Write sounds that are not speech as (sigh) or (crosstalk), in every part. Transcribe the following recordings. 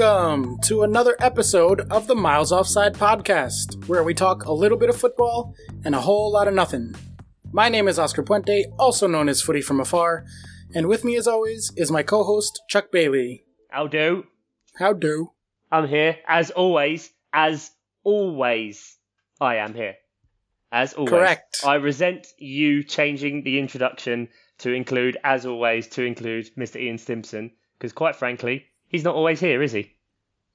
welcome to another episode of the Miles Offside podcast, where we talk a little bit of football and a whole lot of nothing. My name is Oscar Puente, also known as Footy from Afar, and with me, as always, is my co host, Chuck Bailey. I'll do. How do? I'm here, as always. As always, I am here. As always. Correct. I resent you changing the introduction to include, as always, to include Mr. Ian Stimpson, because quite frankly, he's not always here, is he?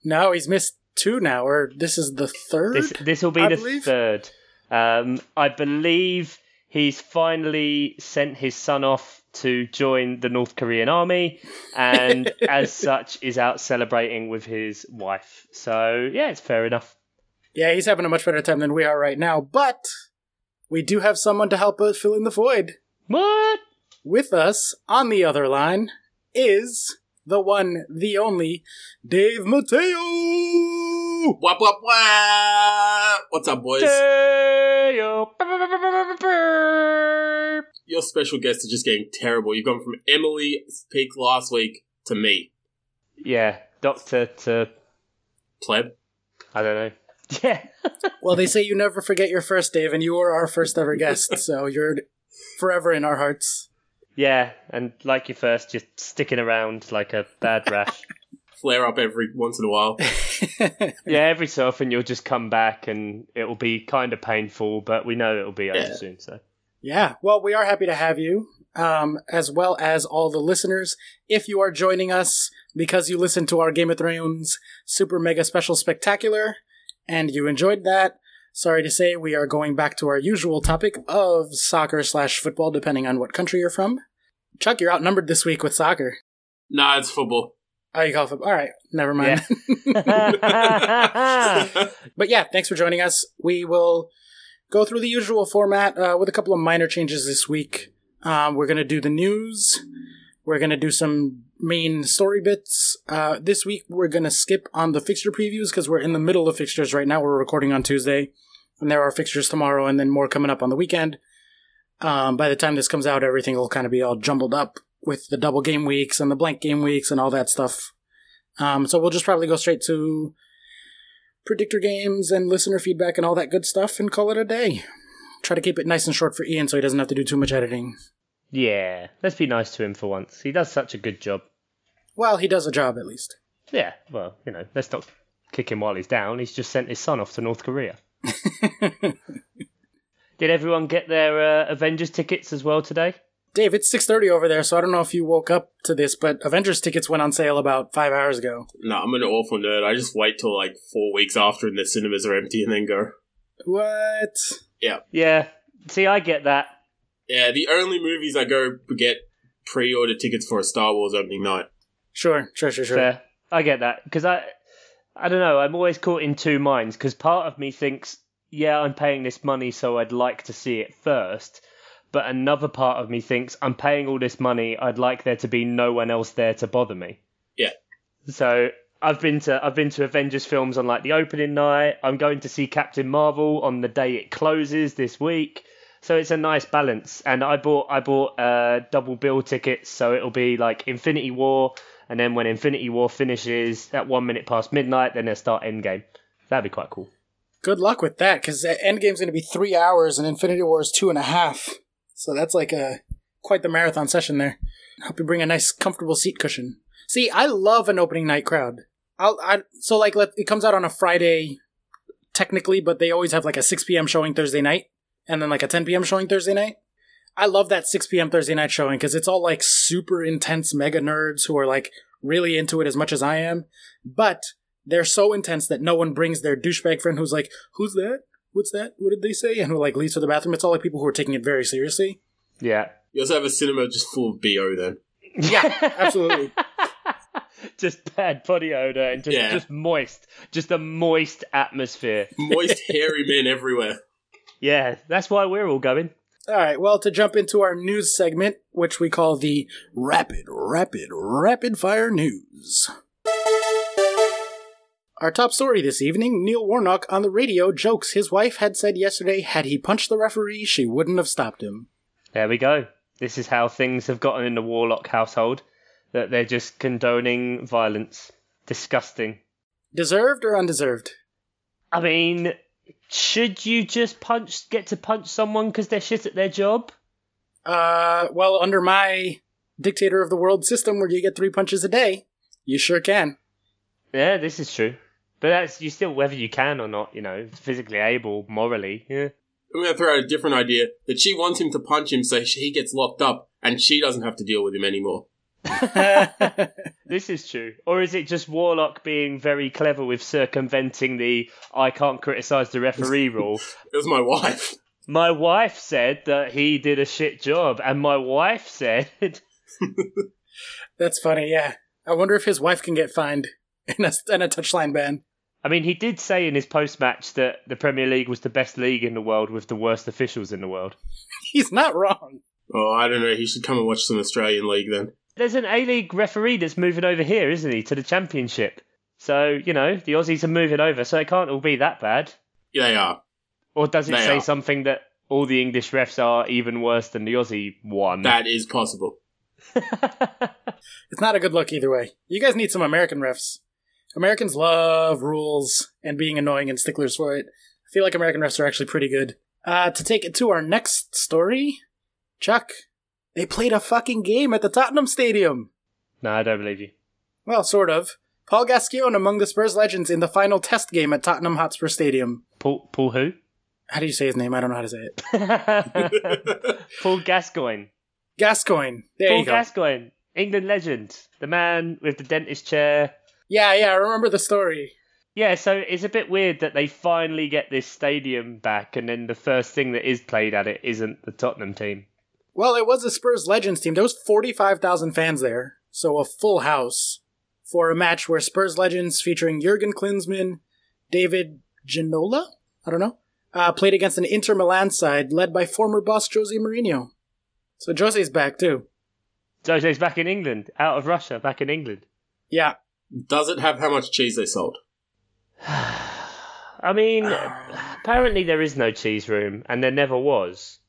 No, he's missed two now, or this is the third? This this will be I the believe? third. Um, I believe he's finally sent his son off to join the North Korean army, and (laughs) as such is out celebrating with his wife. So yeah, it's fair enough. Yeah, he's having a much better time than we are right now, but we do have someone to help us fill in the void. What? With us on the other line is the one, the only, Dave Mateo. Wap wap wap! What's up, boys? Teo. Your special guests are just getting terrible. You've gone from Emily peak last week to me, Yeah, doctor to pleb. I don't know. (laughs) Yeah. Well, they say you never forget your first, Dave, and you were our first ever guest, so you're forever in our hearts. Yeah, and like you first, just sticking around like a bad rash. (laughs) Flare up every once in a while. (laughs) yeah, every so often you'll just come back and it will be kind of painful, but we know it will be over Yeah. soon. So Yeah, well, we are happy to have you, um, as well as all the listeners. If you are joining us because you listened to our Game of Thrones Super Mega Special Spectacular and you enjoyed that, sorry to say we are going back to our usual topic of soccer slash football, depending on what country you're from. Chuck, you're outnumbered this week with soccer. nah, it's football. Oh, you call football? All right, never mind. yeah, (laughs) (laughs) But yeah, thanks for joining us. We will go through the usual format uh, with a couple of minor changes this week. Um, we're going to do the news. We're going to do some main story bits. Uh, this week, we're going to skip on the fixture previews because we're in the middle of fixtures right now. We're recording on Tuesday, and there are fixtures tomorrow and then more coming up on the weekend. Um, by the time this comes out, everything will kind of be all jumbled up with the double game weeks and the blank game weeks and all that stuff. Um, so we'll just probably go straight to predictor games and listener feedback and all that good stuff and call it a day. Try to keep it nice and short for Ian so he doesn't have to do too much editing. yeah. Let's be nice to him for once. He does such a good job. Well, he does a job at least. Yeah. Well, you know, let's not kick him while he's down. He's just sent his son off to North Korea. (laughs) Did everyone get their uh, Avengers tickets as well today? Dave, it's 6.30 over there, so I don't know if you woke up to this, but Avengers tickets went on sale about five hours ago. No, I'm an awful nerd. I just wait till like four weeks after and the cinemas are empty and then go. What? Yeah. Yeah. See, I get that. Yeah, the only movies I go get pre-order tickets for a Star Wars opening night. Sure, sure, sure, sure. Fair. I get that because I, I don't know. I'm always caught in two minds because part of me thinks, yeah, I'm paying this money, so I'd like to see it first. But another part of me thinks I'm paying all this money. I'd like there to be no one else there to bother me. Yeah. So I've been to I've been to Avengers films on like the opening night. I'm going to see Captain Marvel on the day it closes this week. So it's a nice balance. And I bought I bought uh, double bill tickets, so it'll be like Infinity War, and then when Infinity War finishes at one minute past midnight, then they'll start Endgame. That'd be quite cool. Good luck with that, because Endgame's going to be three hours and Infinity War is two and a half. So that's like a quite the marathon session there. Hope you bring a nice, comfortable seat cushion. See, I love an opening night crowd. I'll, I so like let, it comes out on a Friday, technically, but they always have like a 6 p.m. showing Thursday night, and then like a 10 p.m. showing Thursday night. I love that 6 p.m. Thursday night showing because it's all like super intense mega nerds who are like really into it as much as I am, but they're so intense that no one brings their douchebag friend who's like, "Who's that? What's that? What did they say?" and who like leaves to the bathroom. It's all like people who are taking it very seriously. Yeah. You also have a cinema just full of BO then. Yeah, (laughs) absolutely. (laughs) just bad body odor and just, Yeah. just moist, just a moist atmosphere. Moist, (laughs) hairy men everywhere. Yeah, that's why we're all going. All right, well, to jump into our news segment, which we call the Rapid, Rapid, Rapid Fire News. Our top story this evening Neil Warnock on the radio jokes his wife had said yesterday had he punched the referee, she wouldn't have stopped him. There we go. This is how things have gotten in the Warnock household. That they're just condoning violence. Disgusting. Deserved or undeserved? I mean, should you just punch, get to punch someone because they're shit at their job? Uh, well, under my dictator of the world system where you get three punches a day, you sure can. Yeah, this is true. But that's you still whether you can or not, you know, physically able, morally. Yeah. I'm going to throw out a different idea that she wants him to punch him so he gets locked up and she doesn't have to deal with him anymore. (laughs) This is true. Or is it just Warnock being very clever with circumventing the I can't criticize the referee (laughs) rule? It was my wife. My wife said that he did a shit job, and my wife said (laughs) That's funny, yeah. I wonder if his wife can get fined in a, in a touchline ban. I mean, he did say in his post match that the Premier League was the best league in the world with the worst officials in the world. He's not wrong. Oh, I don't know. He should come and watch some Australian League then. There's an A League referee that's moving over here, isn't he, to the Championship? So, you know, the Aussies are moving over, so it can't all be that bad. Yeah, they are. Or does it They say are. something that all the English refs are even worse than the Aussie one? That is possible. (laughs) It's not a good look either way. You guys need some American refs. Americans love rules and being annoying and sticklers for it. I feel like American refs are actually pretty good. Uh, to take it to our next story, Chuck, they played a fucking game at the Tottenham Stadium. no, I don't believe you. Well, sort of. Paul Gascoigne among the Spurs legends in the final test game at Tottenham Hotspur Stadium. Paul, Paul who? How do you say his name? I don't know how to say it. (laughs) Paul Gascoigne. Gascoigne. There Paul you go. Gascoigne, England legend, the man with the dentist chair. yeah, yeah, I remember the story. Yeah, so it's a bit weird that they finally get this stadium back, and then the first thing that is played at it isn't the Tottenham team. Well, it was a Spurs Legends team. There was 45,000 fans there, so a full house for a match where Spurs Legends featuring Jurgen Klinsmann, David Ginola, I don't know, uh, played against an Inter Milan side led by former boss Jose Mourinho. So Jose's back too. Jose's back in England, out of Russia, back in England. Yeah, Does it have how much cheese they sold? (sighs) I mean, (sighs) apparently there is no cheese room, and there never was.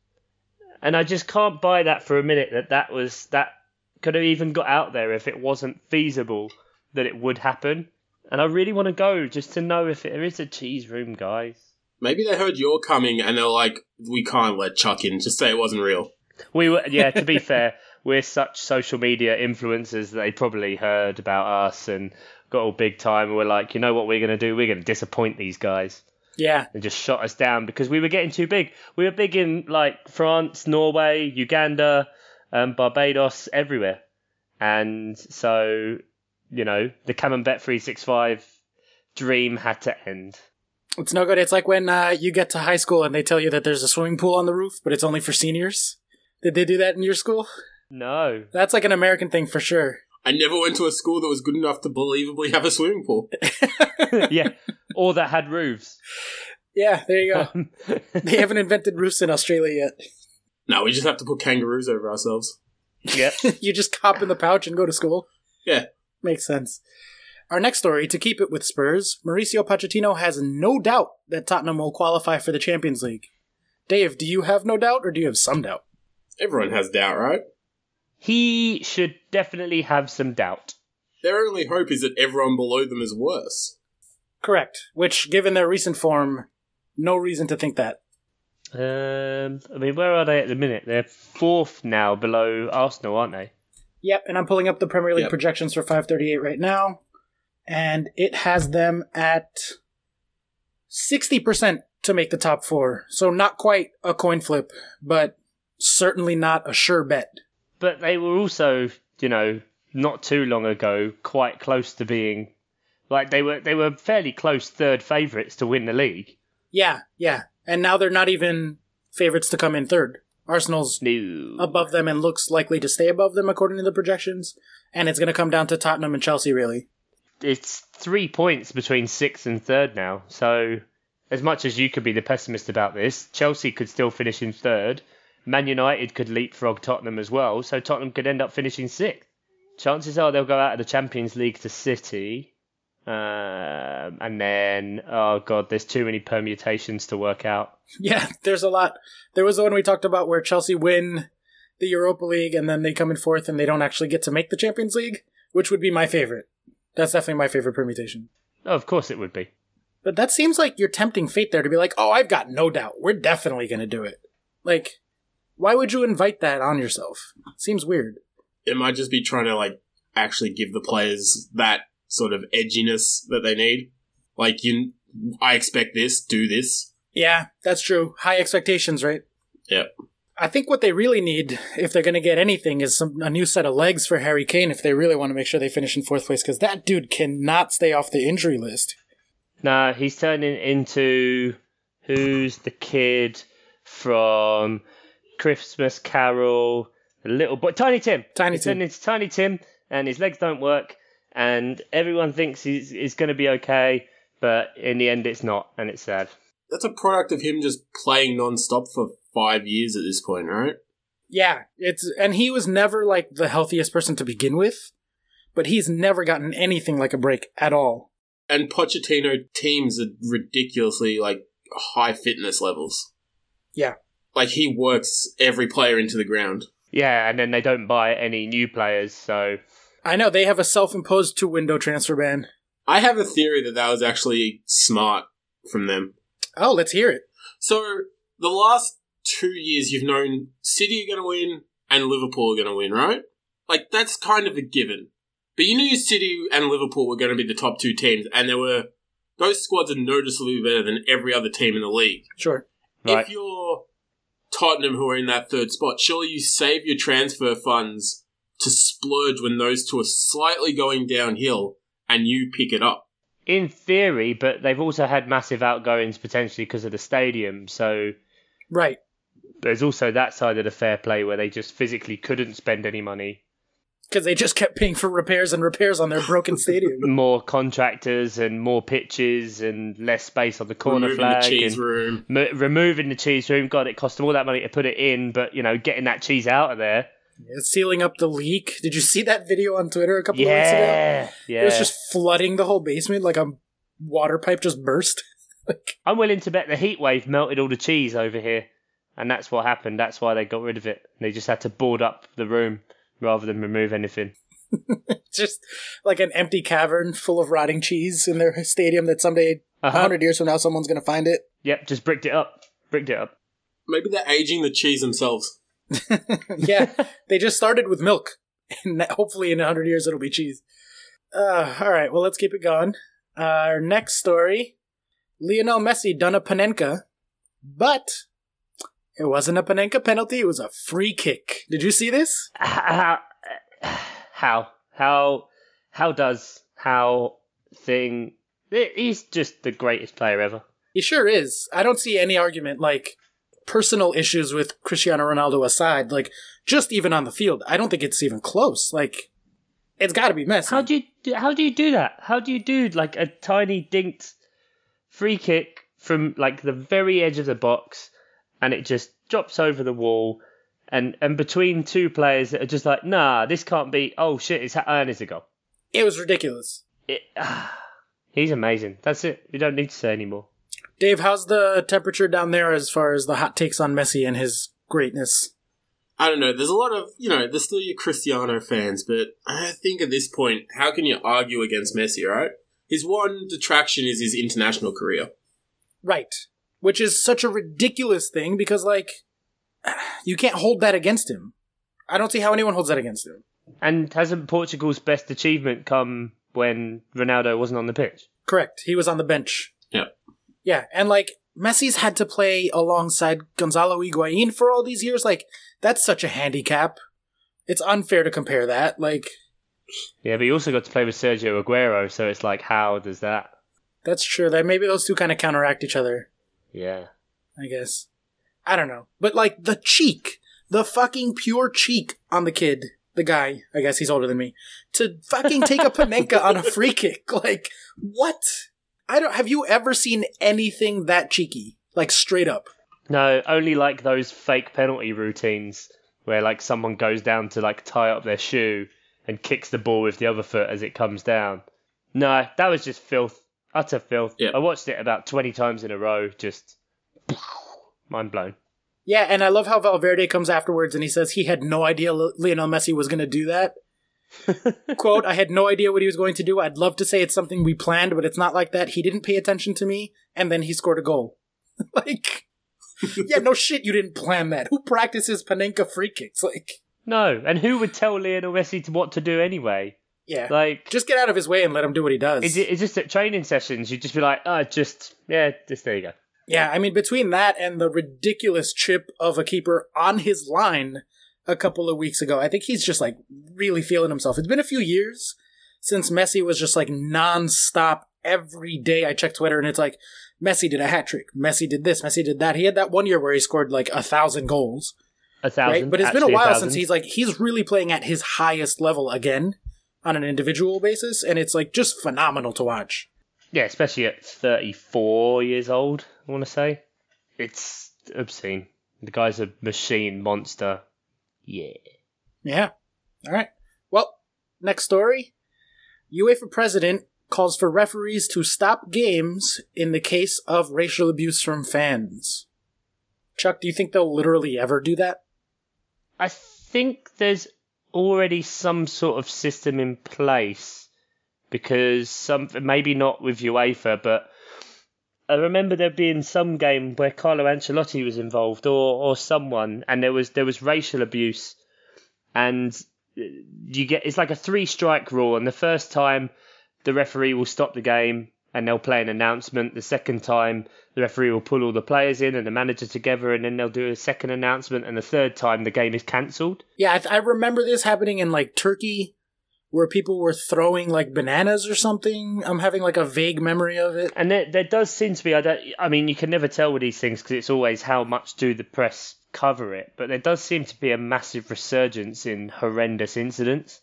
And I just can't buy that for a minute that that was that could have even got out there if it wasn't feasible that it would happen. And I really want to go just to know if there is a cheese room, guys. Maybe they heard you're coming and they're like, we can't let Chuck in. Just say it wasn't real. We were, yeah. To be (laughs) fair, we're such social media influencers that they probably heard about us and got all big time. And we're like, you know what we're going to do? We're going to disappoint these guys. Yeah, and just shot us down because we were getting too big. We were big in like France, Norway, Uganda, um, Barbados, everywhere. And so, you know, the Camembert 365 dream had to end. it's no good. It's like when uh, you get to high school and they tell you that there's a swimming pool on the roof, but it's only for seniors. Did they do that in your school? No. That's like an American thing for sure. I never went to a school that was good enough to believably have a swimming pool. (laughs) (laughs) yeah. Or that had roofs. Yeah, there you go. Um, they haven't invented roofs in Australia yet. No, we just have to put kangaroos over ourselves. Yeah. (laughs) you just cop in the pouch and go to school. Yeah. Makes sense. Our next story, to keep it with Spurs, Mauricio Pochettino has no doubt that Tottenham will qualify for the Champions League. Dave, do you have no doubt or do you have some doubt? Everyone has doubt, right? He should definitely have some doubt. Their only hope is that everyone below them is worse. Correct. Which, given their recent form, no reason to think that. Um, I mean, where are they at the minute? They're fourth now below Arsenal, aren't they? Yep, and I'm pulling up the Premier League Yep. projections for 538 right now, and it has them at 60% to make the top four. So not quite a coin flip, but certainly not a sure bet. But they were also, you know, not too long ago, quite close to being like they were. They were fairly close third favourites to win the league. Yeah, yeah. And now they're not even favorites to come in third. Arsenal's No, above them and looks likely to stay above them according to the projections. And it's going to come down to Tottenham and Chelsea, really. it's three points between sixth and third now. So, as much as you could be the pessimist about this, Chelsea could still finish in third. Man United could leapfrog Tottenham as well, so Tottenham could end up finishing sixth. Chances are they'll go out of the Champions League to City. Um, and then, oh god, there's too many permutations to work out. Yeah, there's a lot. There was the one we talked about where Chelsea win the Europa League and then they come in fourth and they don't actually get to make the Champions League, which would be my favorite. That's definitely my favorite permutation. Oh, of course it would be. But that seems like you're tempting fate there to be like, oh, I've got no doubt. We're definitely going to do it. Like, why would you invite that on yourself? Seems weird. It might just be trying to like actually give the players that sort of edginess that they need. Like you, I expect this, do this. Yeah, that's true. High expectations, right? Yep. I think what they really need, if they're going to get anything, is some a new set of legs for Harry Kane if they really want to make sure they finish in fourth place, because that dude cannot stay off the injury list. Nah, he's turning into who's the kid from Christmas Carol, the little boy, Tiny Tim. Tiny Tim. turning into Tiny Tim, and his legs don't work, and everyone thinks he's, he's going to be okay, but in the end, it's not, and it's sad. That's a product of him just playing non-stop for five years at this point, right? Yeah, it's and he was never like the healthiest person to begin with, but he's never gotten anything like a break at all. And Pochettino teams are ridiculously like high fitness levels. Yeah. Like he works every player into the ground. Yeah, and then they don't buy any new players, so I know they have a self-imposed two-window transfer ban. I have a theory that that was actually smart from them. Oh, let's hear it. So the last two years, you've known City are going to win and Liverpool are going to win, right? Like that's kind of a given. But you knew City and Liverpool were going to be the top two teams, and there were those squads are noticeably better than every other team in the league. Sure. right. If you're Tottenham, who are in that third spot, surely you save your transfer funds to splurge when those two are slightly going downhill, and you pick it up. in theory, but they've also had massive outgoings potentially because of the stadium, so Right. there's also that side of the fair play where they just physically couldn't spend any money. Because they just kept paying for repairs and repairs on their broken stadium. (laughs) More contractors and more pitches and less space on the corner Removing flag the cheese room. mo- removing the cheese room. God, it cost them all that money to put it in, but you know, getting that cheese out of there. Sealing up the leak. Did you see that video on Twitter a couple of weeks ago? Yeah, yeah. It was just flooding the whole basement like a water pipe just burst. (laughs) like, I'm willing to bet the heat wave melted all the cheese over here, and that's what happened. That's why they got rid of it. They just had to board up the room rather than remove anything. (laughs) just like an empty cavern full of rotting cheese in their stadium that someday, a Uh-huh. 100 years from now, someone's going to find it. Yep, just bricked it up. Bricked it up. Maybe they're aging the cheese themselves. (laughs) yeah, they just started with milk. (laughs) And hopefully in 100 years it'll be cheese. Uh, all right, well, let's keep it going. Uh, our next story Lionel Messi done a Panenka, but it wasn't a Panenka penalty, it was a free kick. Did you see this? How? How? How? How does how thing? He's just the greatest player ever. He sure is. I don't see any argument, like, personal issues with Cristiano Ronaldo aside, like, just even on the field. I don't think it's even close. Like, it's got to be Messi. How do you do, how do you do that? How do you do like a tiny dinked free kick from like the very edge of the box, and it just drops over the wall, and and between two players that are just like, nah, this can't be. Oh shit, it's uh, and a goal. it was ridiculous. It, (sighs) he's amazing. That's it. We don't need to say anymore. Dave, how's the temperature down there as far as the hot takes on Messi and his greatness? I don't know. There's a lot of, you know, there's still your Cristiano fans, but I think at this point, how can you argue against Messi, right? His one detraction is his international career. Right. Which is such a ridiculous thing because, like, (sighs) you can't hold that against him. I don't see how anyone holds that against him. And hasn't Portugal's best achievement come when Ronaldo wasn't on the pitch? Correct. He was on the bench. Yeah. Yeah, and like Messi's had to play alongside Gonzalo Higuain for all these years. Like that's such a handicap. It's unfair to compare that. Like Yeah, but he also got to play with Sergio Aguero, so it's like, how does that? that's true. That maybe those two kind of counteract each other. Yeah. I guess. I don't know, but like the cheek, the fucking pure cheek on the kid, the guy. I guess he's older than me. To fucking take a panenka on a (laughs) free kick. Like what? I don't. Have you ever seen anything that cheeky? Like straight up. No, only like those fake penalty routines where like someone goes down to like tie up their shoe and kicks the ball with the other foot as it comes down. No, that was just filth. Utter filth. Yeah. I watched it about 20 times in a row, just (sighs) mind blown. Yeah, and I love how Valverde comes afterwards and he says he had no idea L- Lionel Messi was going to do that. (laughs) quote, I had no idea what he was going to do. I'd love to say it's something we planned, but it's not like that. He didn't pay attention to me, and then he scored a goal. (laughs) like, yeah, no shit, you didn't plan that. Who practices Panenka free kicks? Like, No, and who would tell Lionel Messi to what to do anyway? Yeah. Like, just get out of his way and let him do what he does. is it is just at training sessions you'd just be like, oh, just yeah, just there you go. Yeah, I mean, between that and the ridiculous chip of a keeper on his line a couple of weeks ago, I think he's just like really feeling himself. It's been a few years since Messi was just like nonstop every day. I check Twitter and it's like Messi did a hat trick, Messi did this, Messi did that. He had that one year where he scored like a thousand goals, A thousand, right? But it's been a while thousand. since he's like he's really playing at his highest level again on an individual basis, and it's like just phenomenal to watch. yeah, especially at thirty four years old. I want to say it's obscene. The guy's a machine monster. Yeah. Yeah. All right. Well, next story. UEFA president calls for referees to stop games in the case of racial abuse from fans. Chuck, do you think they'll literally ever do that? I think there's already some sort of system in place because some maybe not with UEFA, but I remember there being some game where Carlo Ancelotti was involved or or someone, and there was there was racial abuse, and you get it's like a three strike rule, and the first time the referee will stop the game and they'll play an announcement. The second time, the referee will pull all the players in and the manager together, and then they'll do a second announcement. And the third time, the game is cancelled. Yeah, I, th- I remember this happening in like Turkey, where people were throwing like bananas or something. I'm having like a vague memory of it. And there, there does seem to be. I don't. I mean, you can never tell with these things because it's always how much do the press cover it. But there does seem to be a massive resurgence in horrendous incidents.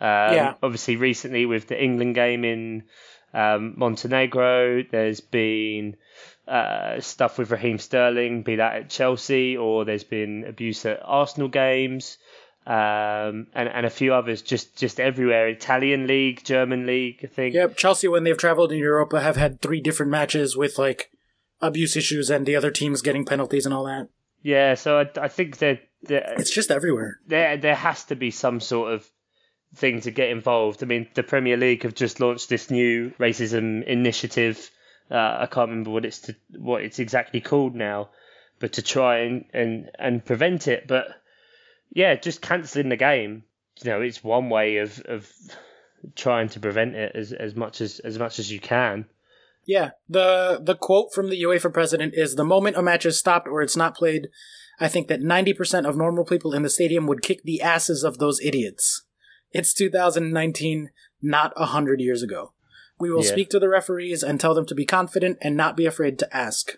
Um, Yeah. Obviously, recently with the England game in um, Montenegro, there's been uh, stuff with Raheem Sterling, be that at Chelsea, or there's been abuse at Arsenal games, um, and and a few others just just everywhere. Italian league, German league, I think. Yep, Chelsea, when they've traveled in Europa, have had three different matches with like abuse issues and the other teams getting penalties and all that. Yeah, so I, I think that It's just everywhere. there there has to be some sort of thing to get involved. I mean, the Premier League have just launched this new racism initiative. Uh, I can't remember what it's to, what it's exactly called now, but to try and, and, and prevent it. But yeah, just cancelling the game. You know, it's one way of, of trying to prevent it as, as much as as much as you can. Yeah, the the quote from the UEFA president is the moment a match is stopped or it's not played, I think that 90% of normal people in the stadium would kick the asses of those idiots. It's 2019, not 100 years ago. We will Yeah. speak to the referees and tell them to be confident and not be afraid to ask.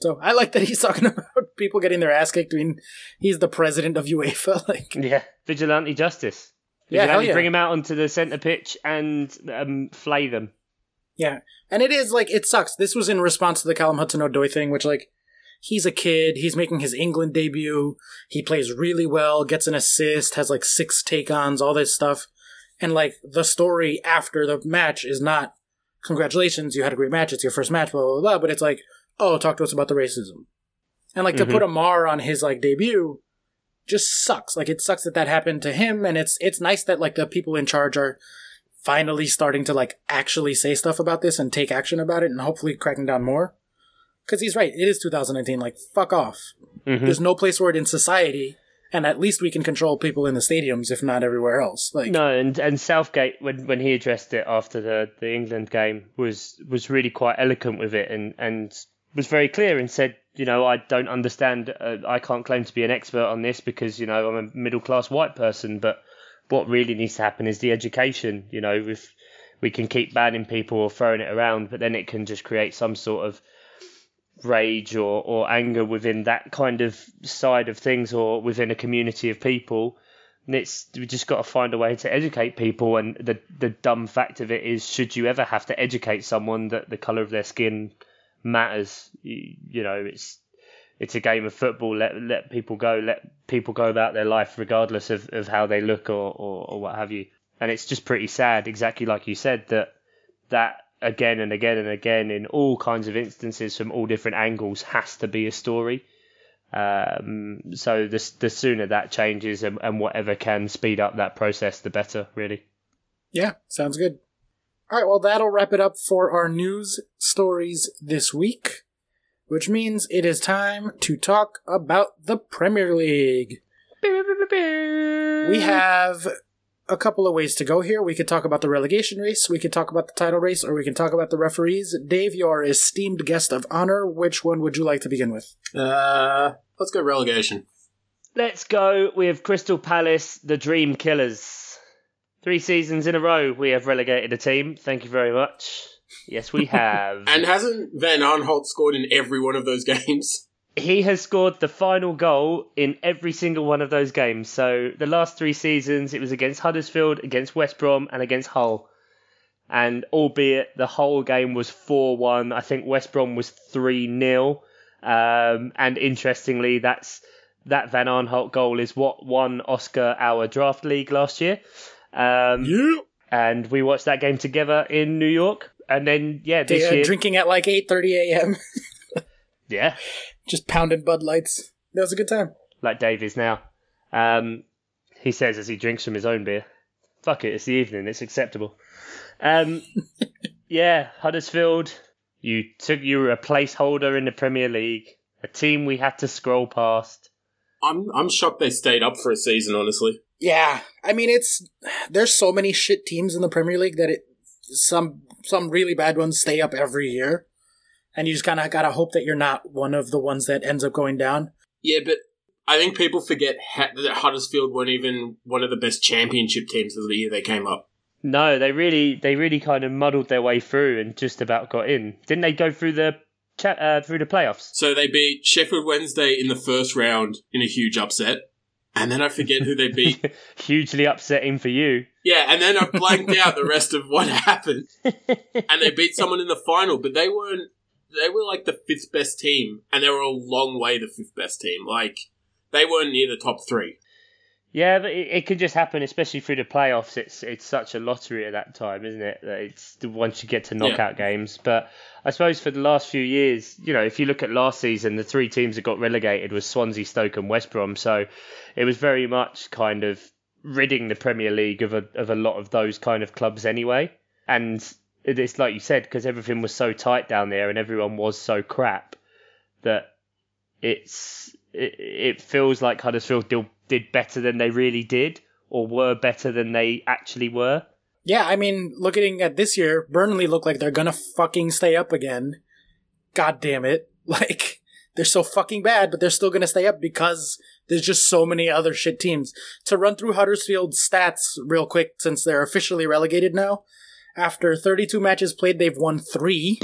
So I like that he's (laughs) talking about people getting their ass kicked. I mean, he's the president of UEFA. (laughs) Like, Yeah, vigilante justice. Yeah, Vigilante, yeah. bring them out onto the centre pitch and um, flay them. Yeah. And it is like it sucks. This was in response to the Callum Hudson Odoi thing, which like he's a kid, he's making his England debut, he plays really well, gets an assist, has like six take ons, all this stuff. And like the story after the match is not congratulations, you had a great match, it's your first match, blah blah blah, but it's like, oh, talk to us about the racism. And like Mhm. to put a mar on his like debut just sucks. Like it sucks that that happened to him and it's it's nice that like the people in charge are finally starting to like actually say stuff about this and take action about it and hopefully cracking down more. Cuz he's right, it is 2019 like fuck off. Mhm. There's no place for it in society and at least we can control people in the stadiums if not everywhere else. Like No, and and Southgate when when he addressed it after the the England game was was really quite eloquent with it and and was very clear and said, you know, I don't understand. Uh, I can't claim to be an expert on this because you know I'm a middle class white person, but what really needs to happen is the education. You know, if we can keep banning people or throwing it around, but then it can just create some sort of rage or, or anger within that kind of side of things or within a community of people. And it's we just got to find a way to educate people. And the the dumb fact of it is, should you ever have to educate someone that the color of their skin matters? You, you know, it's it's a game of football. Let let people go. Let people go about their life regardless of, of how they look or, or, or what have you. And it's just pretty sad, exactly like you said, that that again and again and again in all kinds of instances from all different angles has to be a story. Um, so the the sooner that changes and, and whatever can speed up that process, the better. Really. Yeah, sounds good. All right, well, that'll wrap it up for our news stories this week, which means it is time to talk about the Premier League. We have a couple of ways to go here. We could talk about the relegation race, we could talk about the title race, or we can talk about the referees. Dave, your esteemed guest of honor, which one would you like to begin with? Uh, let's go relegation. Let's go with Crystal Palace, the Dream Killers. Three seasons in a row we have relegated a team. Thank you very much. Yes, we (laughs) have. And hasn't Van Aanholt scored in every one of those (laughs) games? He has scored the final goal in every single one of those games. So the last three seasons, it was against Huddersfield, against West Brom, and against Hull. And albeit the whole game was 4 1, I think West Brom was 3 0. Um, and interestingly, that's that Van Aanholt goal is what won Oscar our draft league last year. Um, Yeah. And we watched that game together in New York. And then, yeah, this Yeah, year. drinking at like 8.30 a.m., (laughs) Yeah, just pounding Bud Lights. That was a good time. like Dave is now. Um, he says as he drinks from his own beer. Fuck it, it's the evening, it's acceptable. Um, (laughs) yeah, Huddersfield, you took you were a placeholder in the Premier League, a team we had to scroll past. I'm I'm shocked they stayed up for a season, honestly. Yeah, I mean it's there's so many shit teams in the Premier League that it some some really bad ones stay up every year, and you just kind of gotta hope that you're not one of the ones that ends up going down. Yeah, but I think people forget that Huddersfield weren't even one of the best championship teams of the year they came up. No, they really they really kind of muddled their way through and just about got in. Didn't they go through the cha- uh, through the playoffs? So they beat Sheffield Wednesday in the first round in a huge upset. And then I forget who they beat. (laughs) Hugely upsetting for you. Yeah, and then I blanked out the rest of what (laughs) happened. (laughs) And they beat someone in the final, but they weren't. They were like the fifth best team, and they were a long way the fifth best team. Like they weren't near the top three. Yeah, but it, it could just happen, especially through the playoffs. It's it's such a lottery at that time, isn't it? That it's once you get to knockout games. But I suppose for the last few years, you know, if you look at last season, the three teams that got relegated was Swansea, Stoke, and West Brom. So it was very much kind of ridding the Premier League of a of a lot of those kind of clubs anyway. And it's like you said, because everything was so tight down there and everyone was so crap that it's it, it feels like Huddersfield did, did better than they really did, or were better than they actually were. Yeah, I mean, looking at this year, Burnley look like they're gonna fucking stay up again. God damn it! (laughs) Like they're so fucking bad, but they're still gonna stay up because there's just so many other shit teams. To run through Huddersfield's stats real quick, since they're officially relegated now. After 32 matches played, they've won three.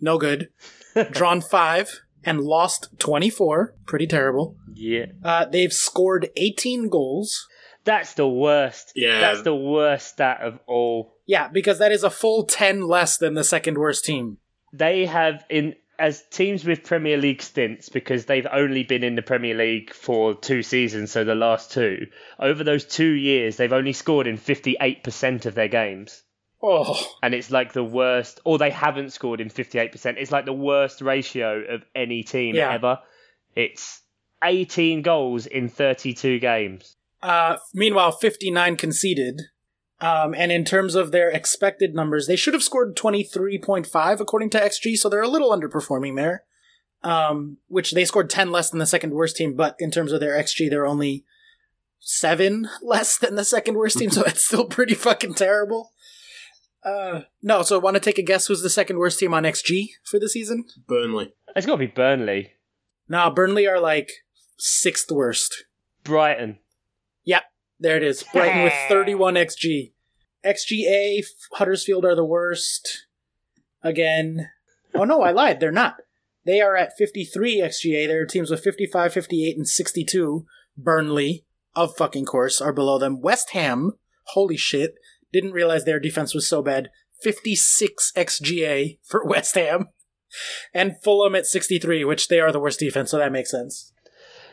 No good. (laughs) Drawn five and lost 24. Pretty terrible. Yeah, Uh, they've scored 18 goals. that's the worst. Yeah. that's the worst stat of all. Yeah, because that is a full 10 less than the second worst team. They have in as teams with Premier League stints because they've only been in the Premier League for two seasons, so the last two. Over those two years, they've only scored in fifty eight percent of their games. Oh, and it's like the worst, or they haven't scored in 58%. It's like the worst ratio of any team Yeah. ever. It's 18 goals in 32 games. Uh, meanwhile, 59 conceded. Um, and in terms of their expected numbers, they should have scored 23.5 according to XG, so they're a little underperforming there. Um, which they scored 10 less than the second worst team, but in terms of their XG, they're only 7 (laughs) less than the second worst team, so (laughs) that's still pretty fucking terrible. Uh, no, so want to take a guess who's the second worst team on XG for the season? Burnley. It's got to be Burnley. No, Burnley are like sixth worst. Brighton. Yep, there it is. Brighton with 31 XG. XGA, Huddersfield are the worst. Again. Oh no, I lied. They're not. They are at 53 XGA. There are teams with 55, 58, and 62. Burnley, of fucking course, are below them. West Ham, holy shit, didn't realize their defense was so bad. 56 XGA for (laughs) West Ham. And Fulham at 63, which they are the worst defense, so that makes sense.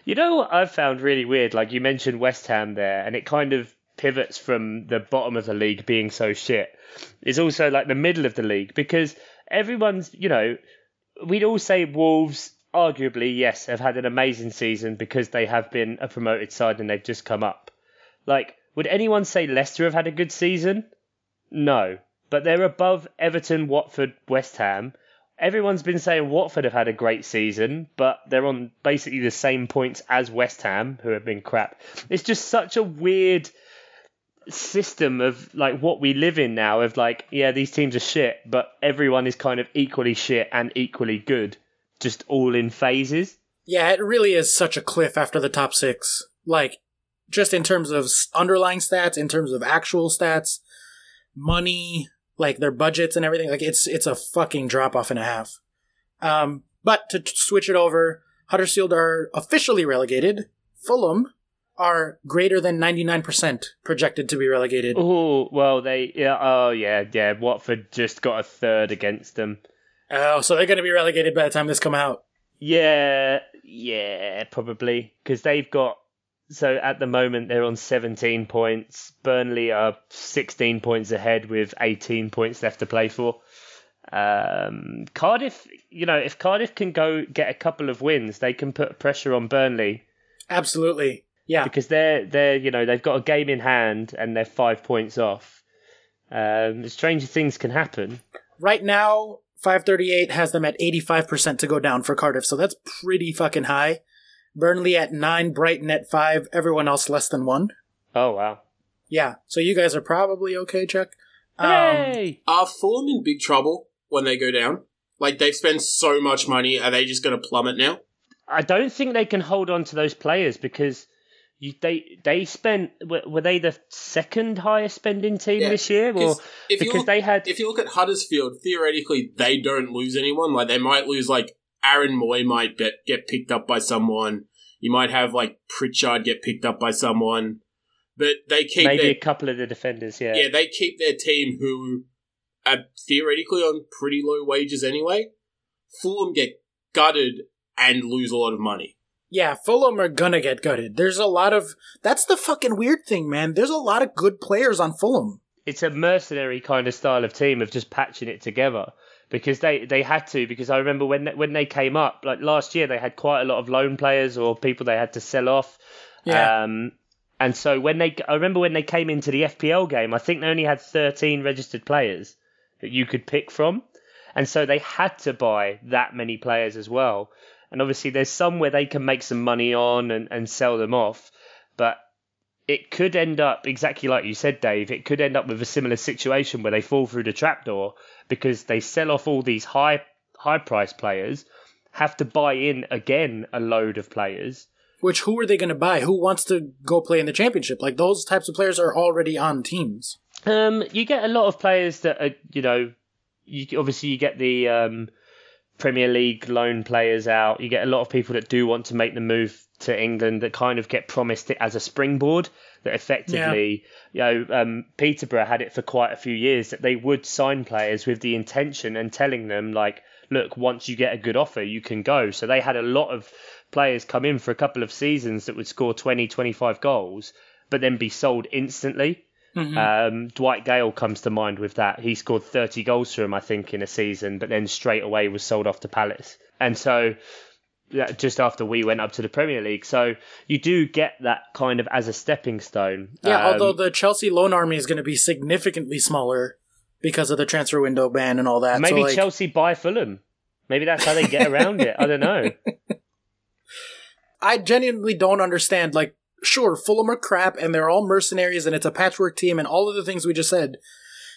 You know what I've found really weird? Like you mentioned West Ham there, and it kind of pivots from the bottom of the league being so shit. It's also like the middle of the league because everyone's, you know, we'd all say Wolves arguably, yes, have had an amazing season because they have been a promoted side and they've just come up. Like, would anyone say Leicester have had a good season? No. But they're above Everton, Watford, West Ham. Everyone's been saying Watford have had a great season, but they're on basically the same points as West Ham, who have been crap. It's just such a weird system of like what we live in now of like yeah these teams are shit but everyone is kind of equally shit and equally good just all in phases Yeah, it really is such a cliff after the top six. Like, just in terms of underlying stats, in terms of actual stats, money, like their budgets and everything. Like, it's it's a fucking drop off and a half. Um, but to t- switch it over, Huddersfield are officially relegated. Fulham are greater than ninety nine percent projected to be relegated. oh well they yeah oh yeah yeah Watford just got a third against them Oh, so they're going to be relegated by the time this come out. yeah yeah probably because they've got so at the moment they're on 17 points Burnley are 16 points ahead with 18 points left to play for Um, Cardiff, you know, if Cardiff can go get a couple of wins, they can put pressure on Burnley Absolutely. Yeah. because they're they're you know they've got a game in hand and they're five points off. Um, stranger things can happen. Right now, 538 has them at 85% to go down for Cardiff, so that's pretty fucking high. Burnley at 9, Brighton at 5, everyone else less than 1. Oh wow! Yeah, so you guys are probably okay, Chuck. Um, Are Fulham in big trouble when they go down? Like they've spent so much money, are they just going to plummet now? I don't think they can hold on to those players because you they they spent were, were they the second highest spending team Yeah, this year or 'Cause if because look, they had if you look at Huddersfield, theoretically they don't lose anyone. Like they might lose like Aaron Mooy might get get picked up by someone. You might have like Pritchard get picked up by someone, but they keep maybe their a couple of the defenders. Yeah, yeah they keep their team who are theoretically on pretty low wages anyway. Fulham get gutted and lose a lot of money. Yeah, Fulham are gonna get gutted. There's a lot of. That's the fucking weird thing, man. There's a lot of good players on Fulham. it's a mercenary kind of style of team of just patching it together because they, they had to because I remember when they, when they came up like last year they had quite a lot of loan players or people they had to sell off. Yeah. um, and so when they I remember when they came into the FPL game I think they only had 13 registered players that you could pick from. And so they had to buy that many players as well. And obviously there's some where they can make some money on and, and sell them off but it could end up exactly like you said, Dave. It could end up with a similar situation where they fall through the trapdoor because they sell off all these high high price players, have to buy in again a load of players. Which, who are they gonna buy? Who wants to go play in the championship? Like, those types of players are already on teams. Um, you get a lot of players that are, you know, you obviously you get the um, Premier League loan players out. You get a lot of people that do want to make the move to England that kind of get promised it as a springboard. That effectively, you know, um, Peterborough had it for quite a few years that they would sign players with the intention and telling them like, look, once you get a good offer, you can go. So they had a lot of players come in for a couple of seasons that would score 20, 25 goals, but then be sold instantly. Um, Dwight Gayle comes to mind with that. He scored 30 goals for him, I think, in a season, but then straight away was sold off to Palace. And so, just after we went up to the Premier League. So you do get that kind of as a stepping stone. Yeah, Um, although the Chelsea loan army is gonna be significantly smaller because of the transfer window ban and all that. maybe so, like, Chelsea buy Fulham. Maybe that's how they get around it. I don't know. (laughs) I genuinely don't understand. Like, sure, Fulham are crap and they're all mercenaries and it's a patchwork team and all of the things we just said.